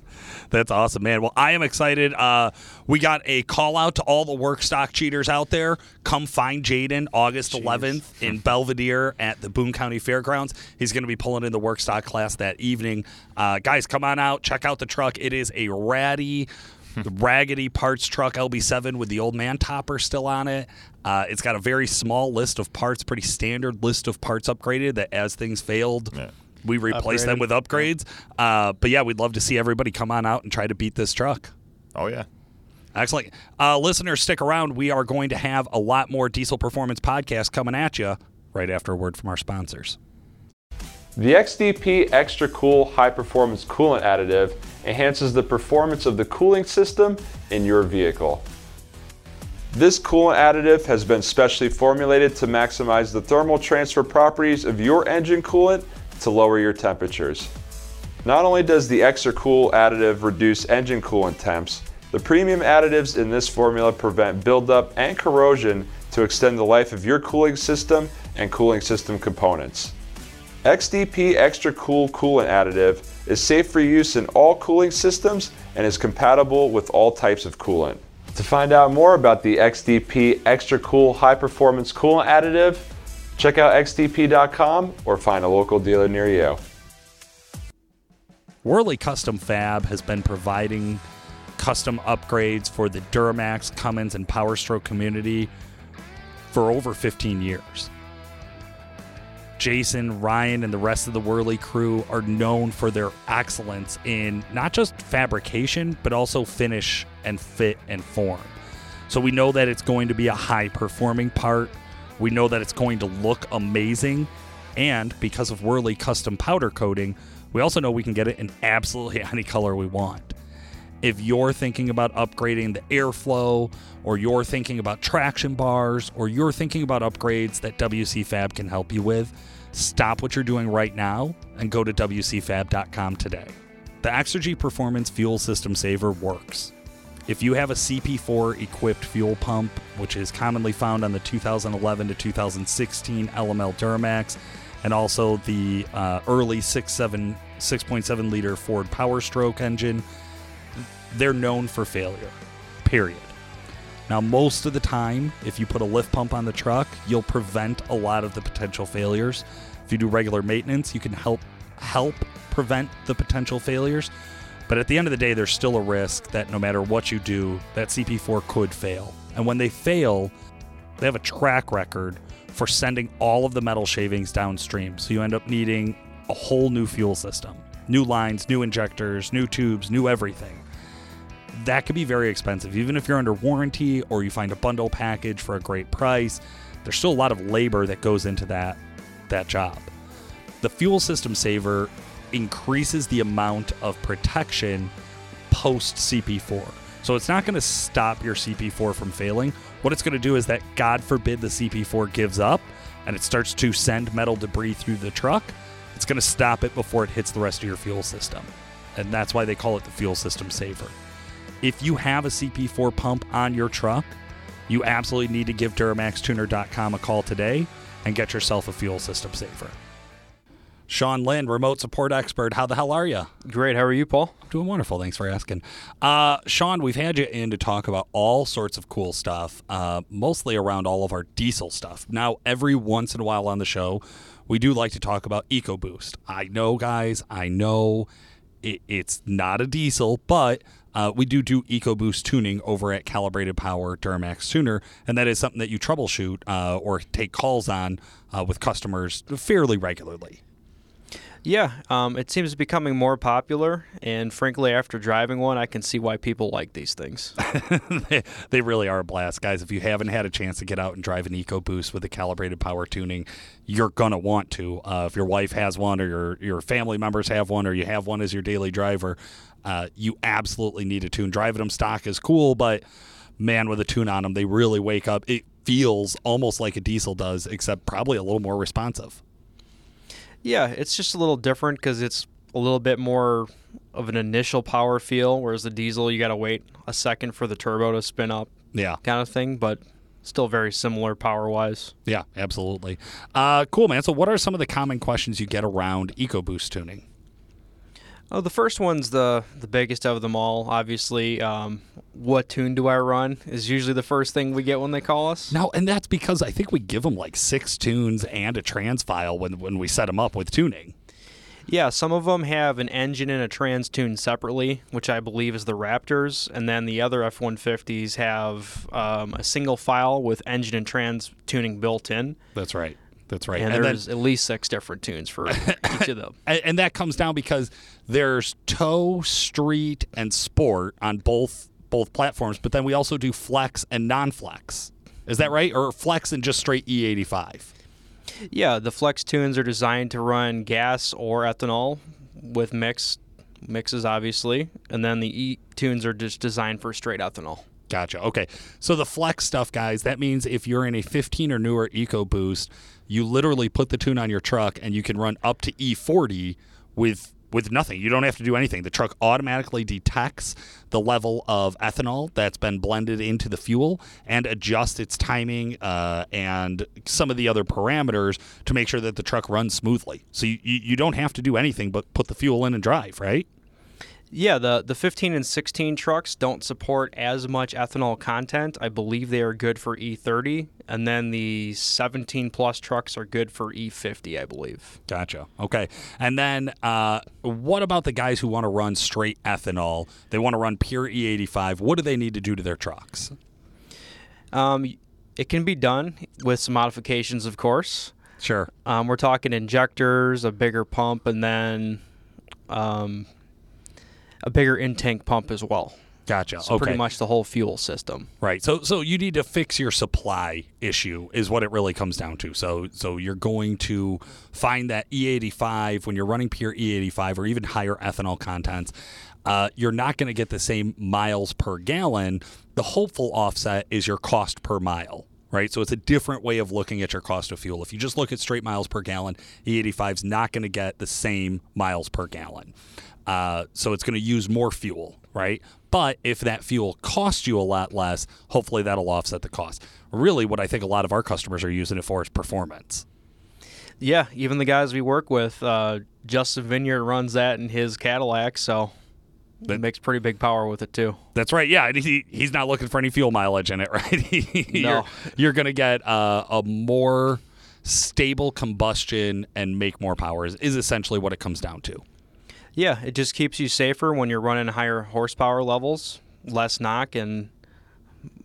[SPEAKER 1] that's awesome, man. Well, I am excited. Uh, we got a call out to all the work stock cheaters out there. Come find Jaden August 11th in Belvidere at the Boone County Fairgrounds. He's going to be pulling in the work stock class that evening. Uh, guys, come on out, check out the truck. It is a ratty. Raggedy parts truck LB7 with the old man topper still on it. Uh, it's got a very small list of parts, pretty standard list of parts upgraded that as things failed,
[SPEAKER 3] Yeah.
[SPEAKER 1] we replace them with upgrades. Uh, but yeah, we'd love to see everybody come on out and try to beat this truck.
[SPEAKER 3] Oh yeah.
[SPEAKER 1] Excellent. Uh, listeners, stick around. We are going to have a lot more Diesel Performance podcast coming at you right after a word from our sponsors.
[SPEAKER 4] The XDP Extra Cool High Performance Coolant Additive enhances the performance of the cooling system in your vehicle. This coolant additive has been specially formulated to maximize the thermal transfer properties of your engine coolant to lower your temperatures. Not only does the Extra Cool additive reduce engine coolant temps, the premium additives in this formula prevent buildup and corrosion to extend the life of your cooling system and cooling system components. XDP Extra Cool Coolant Additive is safe for use in all cooling systems and is compatible with all types of coolant. To find out more about the XDP Extra Cool High Performance Coolant Additive, check out xdp.com or find a local dealer near you.
[SPEAKER 1] Worley Custom Fab has been providing custom upgrades for the Duramax, Cummins, and Powerstroke community for over 15 years. Jason, Ryan, and the rest of the Worley crew are known for their excellence in not just fabrication, but also finish and fit and form. So we know that it's going to be a high performing part. We know that it's going to look amazing. And because of Worley custom powder coating, we also know we can get it in absolutely any color we want. If you're thinking about upgrading the airflow, or you're thinking about traction bars, or you're thinking about upgrades that WC Fab can help you with, stop what you're doing right now and go to WCFab.com today. The Exergy Performance Fuel System Saver works. If you have a CP4 equipped fuel pump, which is commonly found on the 2011 to 2016 LML Duramax, and also the uh, early 6.7 6.7 liter Ford Power Stroke engine, they're known for failure. Period. Now, most of the time, if you put a lift pump on the truck, you'll prevent a lot of the potential failures. If you do regular maintenance, you can help help prevent the potential failures. But at the end of the day, there's still a risk that no matter what you do, that CP4 could fail. And when they fail, they have a track record for sending all of the metal shavings downstream. So you end up needing a whole new fuel system, new lines, new injectors, new tubes, new everything. That could be very expensive. Even if you're under warranty or you find a bundle package for a great price, there's still a lot of labor that goes into that that job. The fuel system saver increases the amount of protection post CP4. So it's not going to stop your CP4 from failing. What it's going to do is that, God forbid, the CP4 gives up and it starts to send metal debris through the truck. It's going to stop it before it hits the rest of your fuel system. And that's why they call it the fuel system saver. If you have a CP4 pump on your truck, you absolutely need to give DuramaxTuner.com a call today and get yourself a fuel system saver. Sean Lynn, remote support expert. How the hell are you?
[SPEAKER 5] Great. How are you, Paul?
[SPEAKER 1] Doing wonderful. Thanks for asking. Uh, Sean, we've had you in to talk about all sorts of cool stuff, uh, mostly around all of our diesel stuff. Now, every once in a while on the show, we do like to talk about EcoBoost. I know, guys, I know it, it's not a diesel, but uh, we do do EcoBoost tuning over at Calibrated Power Duramax Tuner, and that is something that you troubleshoot uh, or take calls on uh, with customers fairly regularly.
[SPEAKER 5] Yeah, um, it seems becoming more popular, and frankly, after driving one, I can see why people like these things.
[SPEAKER 1] they, they really are a blast, guys. If you haven't had a chance to get out and drive an EcoBoost with a calibrated power tuning, you're gonna want to. Uh, if your wife has one, or your your family members have one, or you have one as your daily driver, uh, you absolutely need a tune. Driving them stock is cool, but man, with a tune on them, they really wake up. It feels almost like a diesel does, except probably a little more responsive.
[SPEAKER 5] Yeah, it's just a little different because it's a little bit more of an initial power feel, whereas the diesel you got to wait a second for the turbo to spin up.
[SPEAKER 1] Yeah,
[SPEAKER 5] kind of thing, but still very similar power wise.
[SPEAKER 1] Yeah, absolutely. Uh, cool, man. So, what are some of the common questions you get around EcoBoost tuning?
[SPEAKER 5] Oh, the first one's the the biggest of them all. Obviously, um, what tune do I run is usually the first thing we get when they call us.
[SPEAKER 1] No, and that's because I think we give them like six tunes and a trans file when when we set them up with tuning.
[SPEAKER 5] Yeah, some of them have an engine and a trans tune separately, which I believe is the Raptors, and then the other F-150s have um, a single file with engine and trans tuning built in.
[SPEAKER 1] That's right. That's right.
[SPEAKER 5] And, and there's then, at least six different tunes for each of them.
[SPEAKER 1] And, and that comes down because there's tow, street, and sport on both both platforms, but then we also do flex and non-flex. Is that right? Or flex and just straight E85?
[SPEAKER 5] Yeah, the flex tunes are designed to run gas or ethanol with mix mixes obviously, and then the E tunes are just designed for straight ethanol.
[SPEAKER 1] Gotcha. Okay. So the flex stuff, guys, that means if you're in a 15 or newer EcoBoost, you literally put the tune on your truck and you can run up to E40 with with nothing. You don't have to do anything. The truck automatically detects the level of ethanol that's been blended into the fuel and adjusts its timing uh, and some of the other parameters to make sure that the truck runs smoothly. So you, you don't have to do anything but put the fuel in and drive, right?
[SPEAKER 5] Yeah, the the 15 and 16 trucks don't support as much ethanol content. I believe they are good for E30, and then the 17 plus trucks are good for E50, I believe.
[SPEAKER 1] Gotcha. Okay, and then uh, what about the guys who want to run straight ethanol? They want to run pure E85. What do they need to do to their trucks?
[SPEAKER 5] Um, it can be done with some modifications, of course.
[SPEAKER 1] Sure.
[SPEAKER 5] Um, we're talking injectors, a bigger pump, and then um, a bigger in tank pump as well.
[SPEAKER 1] Gotcha.
[SPEAKER 5] So
[SPEAKER 1] okay.
[SPEAKER 5] pretty much the whole fuel system.
[SPEAKER 1] Right. So so you need to fix your supply issue is what it really comes down to. So so you're going to find that E85 when you're running pure E85 or even higher ethanol contents. uh, you're not going to get the same miles per gallon. The hopeful offset is your cost per mile. Right, so it's a different way of looking at your cost of fuel. If you just look at straight miles per gallon, E85 is not going to get the same miles per gallon. Uh, so it's going to use more fuel, right? But if that fuel costs you a lot less, hopefully that'll offset the cost. Really, what I think a lot of our customers are using it for is performance.
[SPEAKER 5] Yeah, even the guys we work with, uh, Justin Vineyard runs that in his Cadillac, so it makes pretty big power with it too.
[SPEAKER 1] That's right. Yeah, and he, he's not looking for any fuel mileage in it, right? you're,
[SPEAKER 5] No.
[SPEAKER 1] you're going to get uh, a more stable combustion and make more power is, is essentially what it comes down to.
[SPEAKER 5] Yeah, it just keeps you safer when you're running higher horsepower levels, less knock, and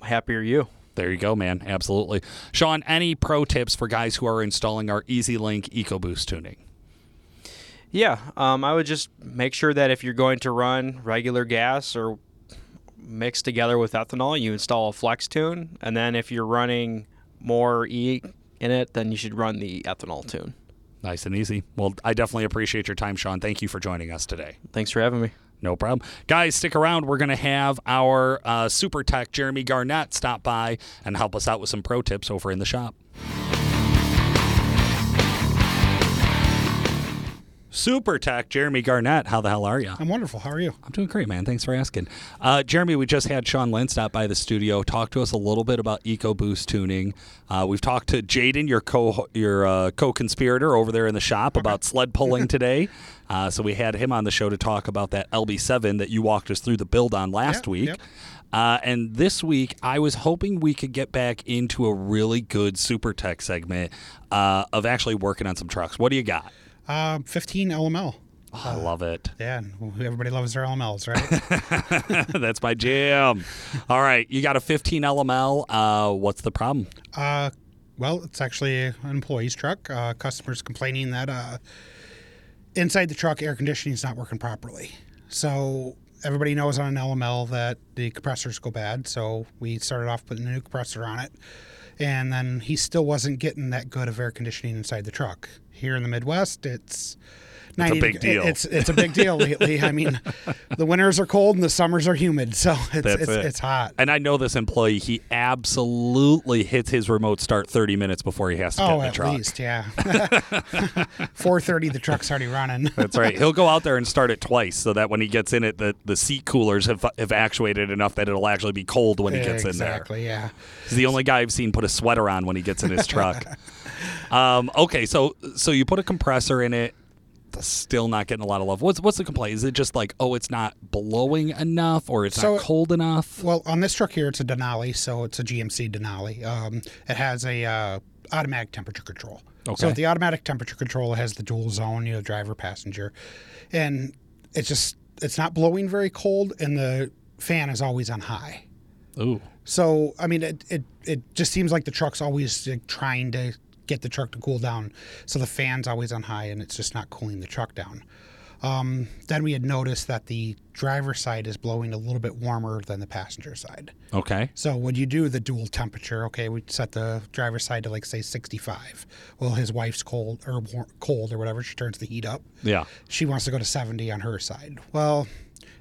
[SPEAKER 5] happier you.
[SPEAKER 1] There you go, man. Absolutely. Sean, any pro tips for guys who are installing our EZ LYNK EcoBoost tuning?
[SPEAKER 5] Yeah, um, I would just make sure that if you're going to run regular gas or mixed together with ethanol, you install a flex tune, and then if you're running more E in it, then you should run the ethanol tune.
[SPEAKER 1] Nice and easy. Well, I definitely appreciate your time, Sean. Thank you for joining us today.
[SPEAKER 5] Thanks for having me.
[SPEAKER 1] No problem. Guys, stick around. We're going to have our uh, super tech, Jeremy Garnett, stop by and help us out with some pro tips over in the shop. Super Tech, Jeremy Garnett. How the hell are you?
[SPEAKER 6] I'm wonderful. How are you?
[SPEAKER 1] I'm doing great, man. Thanks for asking. Uh, Jeremy, we just had Sean Lynn stop by the studio, talk to us a little bit about EcoBoost tuning. Uh, we've talked to Jaden, your co your uh, co-conspirator over there in the shop, about sled pulling today. Uh, so we had him on the show to talk about that LB7 that you walked us through the build on last
[SPEAKER 6] Yep,
[SPEAKER 1] week.
[SPEAKER 6] yep.
[SPEAKER 1] Uh, and this week, I was hoping we could get back into a really good Super Tech segment uh, of actually working on some trucks. What do you got?
[SPEAKER 6] Uh, 15 LML.
[SPEAKER 1] Oh, I love it.
[SPEAKER 6] Yeah, everybody loves their LMLs, right?
[SPEAKER 1] That's my jam. All right, you got a 15 LML. Uh, what's the problem?
[SPEAKER 6] uh, well, it's actually an employee's truck. Uh, customers complaining that uh, inside the truck, air conditioning is not working properly. So everybody knows on an LML that the compressors go bad. So we started off putting a new compressor on it. And then he still wasn't getting that good of air conditioning inside the truck. Here in the Midwest, it's 90
[SPEAKER 1] big deal.
[SPEAKER 6] It's it's a big deal lately. I mean, the winters are cold and the summers are humid, so it's
[SPEAKER 1] That's
[SPEAKER 6] it's,
[SPEAKER 1] it.
[SPEAKER 6] it's hot.
[SPEAKER 1] And I know this employee. He absolutely hits his remote start 30 minutes before he has to get
[SPEAKER 6] Oh,
[SPEAKER 1] in the
[SPEAKER 6] at
[SPEAKER 1] truck.
[SPEAKER 6] least, yeah. Four thirty, the truck's already running.
[SPEAKER 1] That's right. He'll go out there and start it twice, so that when he gets in it, the, the seat coolers have, have actuated enough that it'll actually be cold when he gets in there.
[SPEAKER 6] exactly, yeah.
[SPEAKER 1] He's the only guy I've seen put a sweater on when he gets in his truck. Um, okay, so so you put a compressor in it. Still not getting a lot of love. What's what's the complaint? Is it just like, oh, it's not blowing enough, or it's
[SPEAKER 6] So-
[SPEAKER 1] not cold enough?
[SPEAKER 6] Well, on this truck here, it's a Denali, so it's a GMC Denali. Um, it has a uh, automatic temperature control.
[SPEAKER 1] Okay.
[SPEAKER 6] So with the automatic temperature control, it has the dual zone, you know, driver passenger, and it's just it's not blowing very cold, and the fan is always on high.
[SPEAKER 1] Ooh,
[SPEAKER 6] So I mean, it it, it just seems like the truck's always like, trying to get the truck to cool down. So the fan's always on high, and it's just not cooling the truck down. Um, then we had noticed that the driver side is blowing a little bit warmer than the passenger side.
[SPEAKER 1] okay.
[SPEAKER 6] So when you do the dual temperature, okay, we set the driver's side to like say 65. Well, his wife's cold or war- cold or whatever, she turns the heat up.
[SPEAKER 1] Yeah.
[SPEAKER 6] She wants to go to 70 on her side. Well,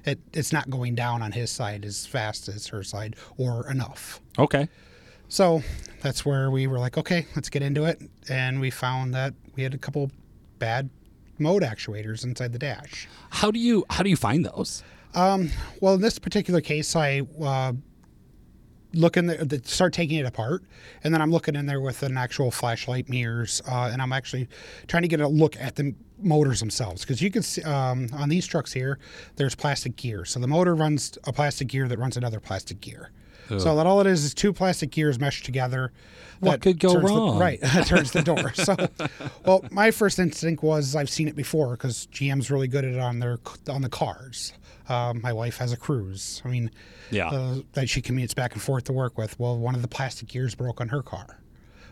[SPEAKER 6] it, it's not going down on his side as fast as her side or enough.
[SPEAKER 1] Okay.
[SPEAKER 6] So that's where we were like, okay, let's get into it. And we found that we had a couple bad mode actuators inside the dash.
[SPEAKER 1] How do you how do you find those?
[SPEAKER 6] Well, in this particular case, I uh, look in there, the- start taking it apart, and then I'm looking in there with an actual flashlight, mirrors, uh, and I'm actually trying to get a look at the motors themselves because you can see um, on these trucks here, there's plastic gear. So the motor runs a plastic gear that runs another plastic gear. So that all it is is two plastic gears meshed together.
[SPEAKER 1] What could go
[SPEAKER 6] turns the-
[SPEAKER 1] wrong?
[SPEAKER 6] right, turns the door. So, well, my first instinct was I've seen it before because GM's really good at it on their on the cars. Um, my wife has a Cruze. I mean,
[SPEAKER 1] Yeah.
[SPEAKER 6] uh, that she commutes back and forth to work with. Well, one of the plastic gears broke on her car.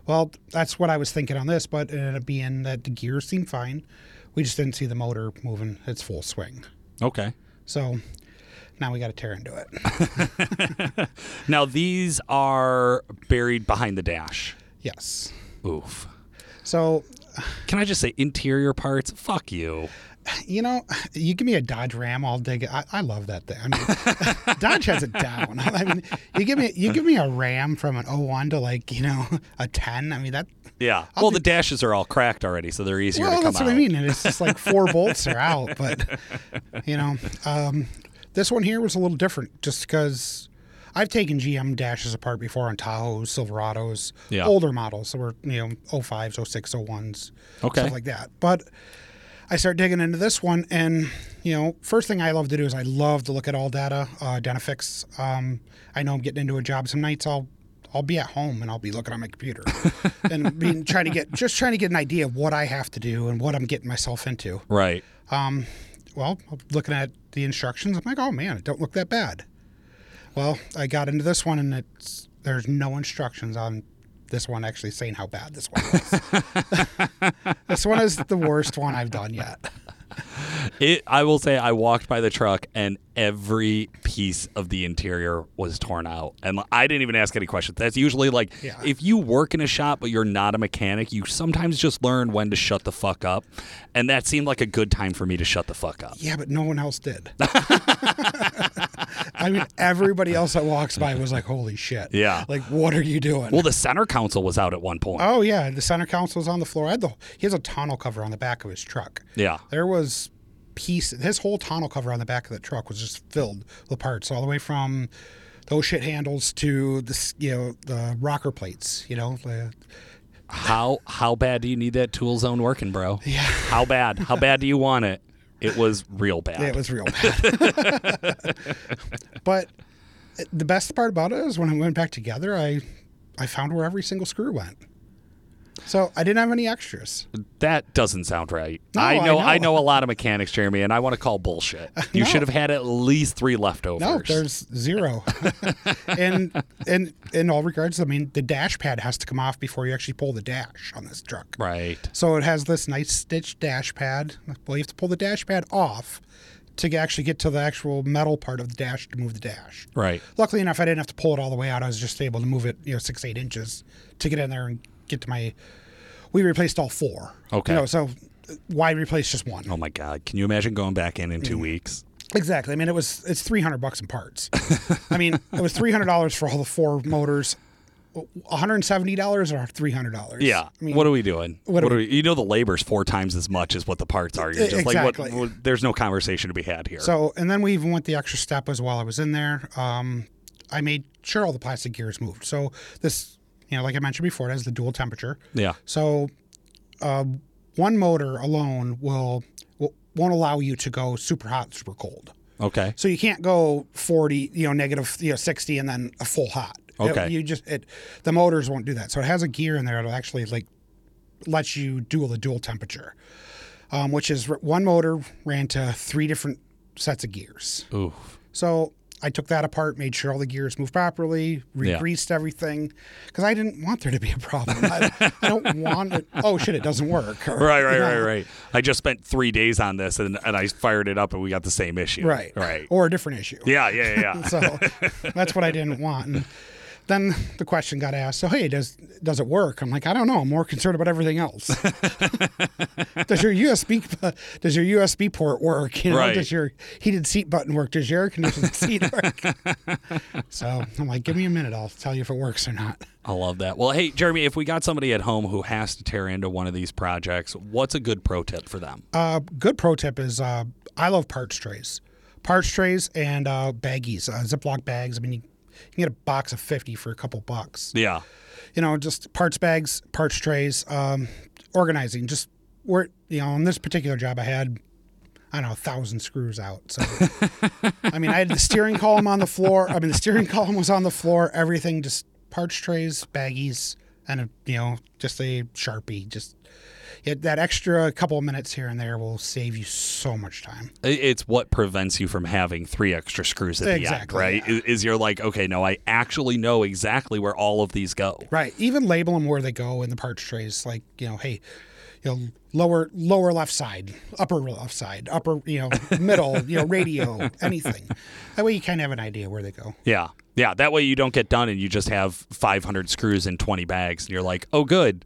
[SPEAKER 6] Well, that's what I was thinking on this, but it ended up being that the gears seemed fine. We just didn't see the motor moving its full swing.
[SPEAKER 1] Okay.
[SPEAKER 6] So now we got to tear into it.
[SPEAKER 1] Now these are buried behind the dash.
[SPEAKER 6] yes.
[SPEAKER 1] Oof.
[SPEAKER 6] So
[SPEAKER 1] Can I just say interior parts? Fuck you.
[SPEAKER 6] You know, you give me a Dodge Ram, I'll dig it. I, I love that thing. I mean, Dodge has it down. I mean, you give me you give me a Ram from an 01 to like you know a 10. I mean that.
[SPEAKER 1] Yeah. well, the dashes are all cracked already, so they're easier
[SPEAKER 6] Well,
[SPEAKER 1] to come
[SPEAKER 6] that's
[SPEAKER 1] out.
[SPEAKER 6] what I mean. And it's just like four bolts are out. But you know, um, this one here was a little different, just because I've taken GM dashes apart before on Tahoes, Silverados,
[SPEAKER 1] Yeah.
[SPEAKER 6] older models. So we're you know 05s, 06, 01s,
[SPEAKER 1] Okay.
[SPEAKER 6] stuff like that. But I start digging into this one, and you know, first thing I love to do is I love to look at all data, uh. Um, I know I'm getting into a job. Some nights I'll I'll be at home and I'll be looking on my computer and being trying to get just trying to get an idea of what I have to do and what I'm getting myself into.
[SPEAKER 1] Right.
[SPEAKER 6] Well, looking at the instructions, I'm like, oh man, it don't look that bad. Well, I got into this one and it's there's no instructions on this one actually saying how bad this one is. this one is the worst one I've done yet.
[SPEAKER 1] It. I will say I walked by the truck and every piece of the interior was torn out, and I didn't even ask any questions. That's usually like
[SPEAKER 6] Yeah.
[SPEAKER 1] if you work in a shop but you're not a mechanic, you sometimes just learn when to shut the fuck up, and that seemed like a good time for me to shut the fuck up.
[SPEAKER 6] Yeah, but no one else did. I mean, everybody else that walks by was like, "Holy shit!"
[SPEAKER 1] Yeah.
[SPEAKER 6] like what are you doing?
[SPEAKER 1] Well, the center council was out at one point.
[SPEAKER 6] oh yeah, the center council was on the floor. I had the, he has a tonneau cover on the back of his truck.
[SPEAKER 1] Yeah.
[SPEAKER 6] There was piece his whole tonneau cover on the back of the truck was just filled with parts all the way from those shit handles to the you know the rocker plates. You know, the,
[SPEAKER 1] How how bad do you need that dual zone working, bro? Yeah. How bad? How bad do you want it? It was real bad.
[SPEAKER 6] it was real bad. but the best part about it is when I went back together, I I found where every single screw went. So I didn't have any extras.
[SPEAKER 1] That doesn't sound right.
[SPEAKER 6] No,
[SPEAKER 1] I
[SPEAKER 6] I
[SPEAKER 1] know I
[SPEAKER 6] know.
[SPEAKER 1] know a lot of mechanics, Jeremy, and I want to call bullshit. You
[SPEAKER 6] No.
[SPEAKER 1] should have had at least three leftovers.
[SPEAKER 6] No, there's zero. and and in all regards, I mean, the dash pad has to come off before you actually pull the dash on this truck.
[SPEAKER 1] right.
[SPEAKER 6] So it has this nice stitched dash pad. Well, you have to pull the dash pad off to actually get to the actual metal part of the dash to move the dash.
[SPEAKER 1] Right.
[SPEAKER 6] Luckily enough, I didn't have to pull it all the way out. I was just able to move it, you know, six eight inches to get in there and get to my. We replaced all four.
[SPEAKER 1] Okay.
[SPEAKER 6] You know, so why replace just one?
[SPEAKER 1] Oh my god. Can you imagine going back in in
[SPEAKER 6] Mm.
[SPEAKER 1] two weeks?
[SPEAKER 6] Exactly. I mean, it was it's three hundred bucks in parts. I mean, it was three hundred dollars for all the four motors. One hundred and seventy dollars or three hundred dollars.
[SPEAKER 1] Yeah.
[SPEAKER 6] I mean,
[SPEAKER 1] what are we doing?
[SPEAKER 6] what are
[SPEAKER 1] are we, you know the labor's four times as much as what the parts are. You're just like
[SPEAKER 6] exactly.
[SPEAKER 1] what, what there's no conversation to be had here.
[SPEAKER 6] So, and then we even went the extra step as well. I was in there. Um, I made sure all the plastic gears moved. So this, you know, like I mentioned before, it has the dual temperature.
[SPEAKER 1] yeah.
[SPEAKER 6] So, uh, one motor alone will, will won't allow you to go super hot, super cold.
[SPEAKER 1] Okay.
[SPEAKER 6] So you can't go 40, you know, negative, you know, 60 and then a full hot. It-
[SPEAKER 1] Okay.
[SPEAKER 6] you just it the motors won't do that. So it has a gear in there that'll actually like let you dual the dual temperature. Um, which is one motor ran to three different sets of gears.
[SPEAKER 1] Ooh.
[SPEAKER 6] So I took that apart, made sure all the gears moved properly,
[SPEAKER 1] Yeah.
[SPEAKER 6] re-greased everything, because I didn't want there to be a problem. I, I don't want it. Oh shit, it doesn't work. Or,
[SPEAKER 1] Right, right,
[SPEAKER 6] you
[SPEAKER 1] right,
[SPEAKER 6] know,
[SPEAKER 1] right. I just spent three days on this and, and I fired it up and we got the same issue.
[SPEAKER 6] Right,
[SPEAKER 1] Right.
[SPEAKER 6] or a different issue.
[SPEAKER 1] yeah, yeah, yeah.
[SPEAKER 6] So that's what I didn't want. And then the question got asked, so hey, does does it work? I'm like, I don't know. I'm more concerned about everything else. does your USB does your USB port work? You know,
[SPEAKER 1] Right.
[SPEAKER 6] does your heated seat button work? Does your air conditioning seat work? so I'm like, give me a minute. I'll tell you if it works or not.
[SPEAKER 1] I love that. Well, hey, Jeremy, if we got somebody at home who has to tear into one of these projects, what's a good pro tip for them?
[SPEAKER 6] Uh, good pro tip is uh, I love parts trays, parts trays and uh, baggies, uh, Ziploc bags. I mean, you, you can get a box of 50 for a couple bucks.
[SPEAKER 1] Yeah.
[SPEAKER 6] you know, just parts bags, parts trays, um, organizing. Just where you know, on this particular job, I had I don't know a thousand screws out. So I mean, I had the steering column on the floor. I mean, the steering column was on the floor. Everything just parts trays, baggies, and a, you know, just a sharpie. Just yeah, that extra couple of minutes here and there will save you so much time.
[SPEAKER 1] It's what prevents you from having three extra screws at the end, right?
[SPEAKER 6] yeah.
[SPEAKER 1] Is- Is you're like, okay, no, I actually know exactly where all of these go.
[SPEAKER 6] Right. Even label them where they go in the parts trays. Like you know, hey, you know, lower lower left side, upper left side, upper you know, middle, you know, radio, anything. That way you kind of have an idea where they go.
[SPEAKER 1] Yeah. Yeah. That way you don't get done and you just have 500 screws in 20 bags and you're like, oh, good.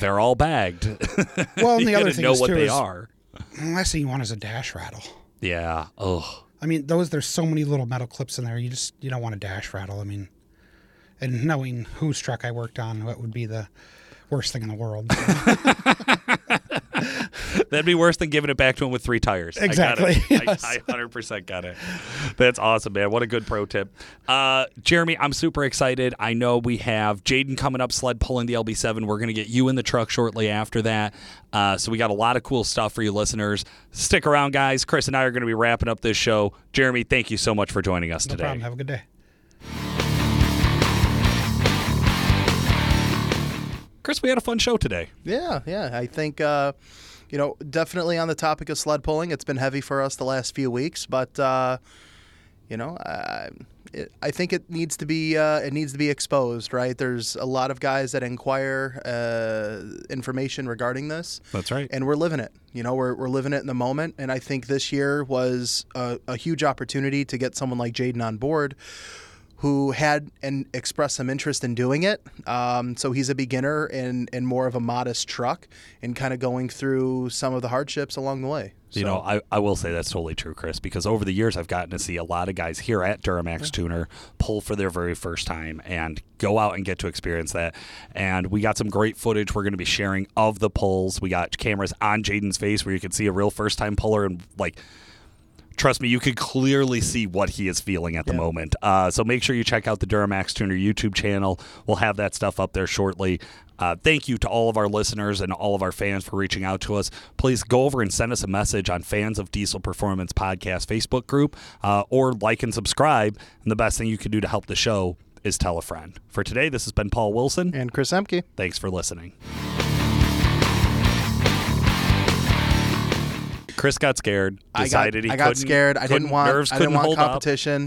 [SPEAKER 1] They're all bagged.
[SPEAKER 6] Well, and the other thing
[SPEAKER 1] know
[SPEAKER 6] is,
[SPEAKER 1] what
[SPEAKER 6] too,
[SPEAKER 1] they
[SPEAKER 6] is-
[SPEAKER 1] are.
[SPEAKER 6] The last thing you want is a dash rattle.
[SPEAKER 1] Yeah. Oh.
[SPEAKER 6] I mean, those there's so many little metal clips in there. You just you don't want a dash rattle. I mean, and knowing whose truck I worked on, what would be the worst thing in the world?
[SPEAKER 1] That'd be worse than giving it back to him with three tires.
[SPEAKER 6] Exactly,
[SPEAKER 1] I, got it.
[SPEAKER 6] yes.
[SPEAKER 1] I, I 100% got it. That's awesome, man. What a good pro tip. Uh, Jeremy, I'm super excited. I know we have Jaden coming up, sled pulling the LB7. We're going to get you in the truck shortly after that. Uh, so we got a lot of cool stuff for you listeners. Stick around, guys. Chris and I are going to be wrapping up this show. Jeremy, thank you so much for joining us
[SPEAKER 6] no
[SPEAKER 1] today.
[SPEAKER 6] problem. Have a good day.
[SPEAKER 1] Chris, we had a fun show today.
[SPEAKER 2] Yeah, yeah. I think, uh, you know, definitely on the topic of sled pulling, it's been heavy for us the last few weeks, but, uh, you know, I, it, I think it needs to be uh, it needs to be exposed, right? There's a lot of guys that inquire uh, information regarding this.
[SPEAKER 1] That's right.
[SPEAKER 2] and we're living it. You know, we're, we're living it in the moment. And I think this year was a, a huge opportunity to get someone like Jaden on board who had and expressed some interest in doing it. Um, so he's a beginner in, in more of a modest truck and kind of going through some of the hardships along the way.
[SPEAKER 1] You know, I, I will say that's totally true, Chris, because over the years I've gotten to see a lot of guys here at Duramax Tuner pull for their very first time and go out and get to experience that. And we got some great footage we're going to be sharing of the pulls. We got cameras on Jaden's face where you can see a real first time puller and like trust me, you could clearly see what he is feeling at the moment. Uh, so make sure you check out the Duramax Tuner YouTube channel. We'll have that stuff up there shortly. Uh, thank you to all of our listeners and all of our fans for reaching out to us. Please go over and send us a message on Fans of Diesel Performance Podcast Facebook group uh, or like and subscribe. And the best thing you can do to help the show is tell a friend. For today, this has been Paul Wilson.
[SPEAKER 2] And Chris Emke.
[SPEAKER 1] Thanks for listening. Chris got scared.
[SPEAKER 2] I got,
[SPEAKER 1] Decided he
[SPEAKER 2] I got
[SPEAKER 1] couldn't-
[SPEAKER 2] scared. I didn't
[SPEAKER 1] couldn't-
[SPEAKER 2] want
[SPEAKER 1] nerves
[SPEAKER 2] I didn't want
[SPEAKER 1] hold up.
[SPEAKER 2] competition.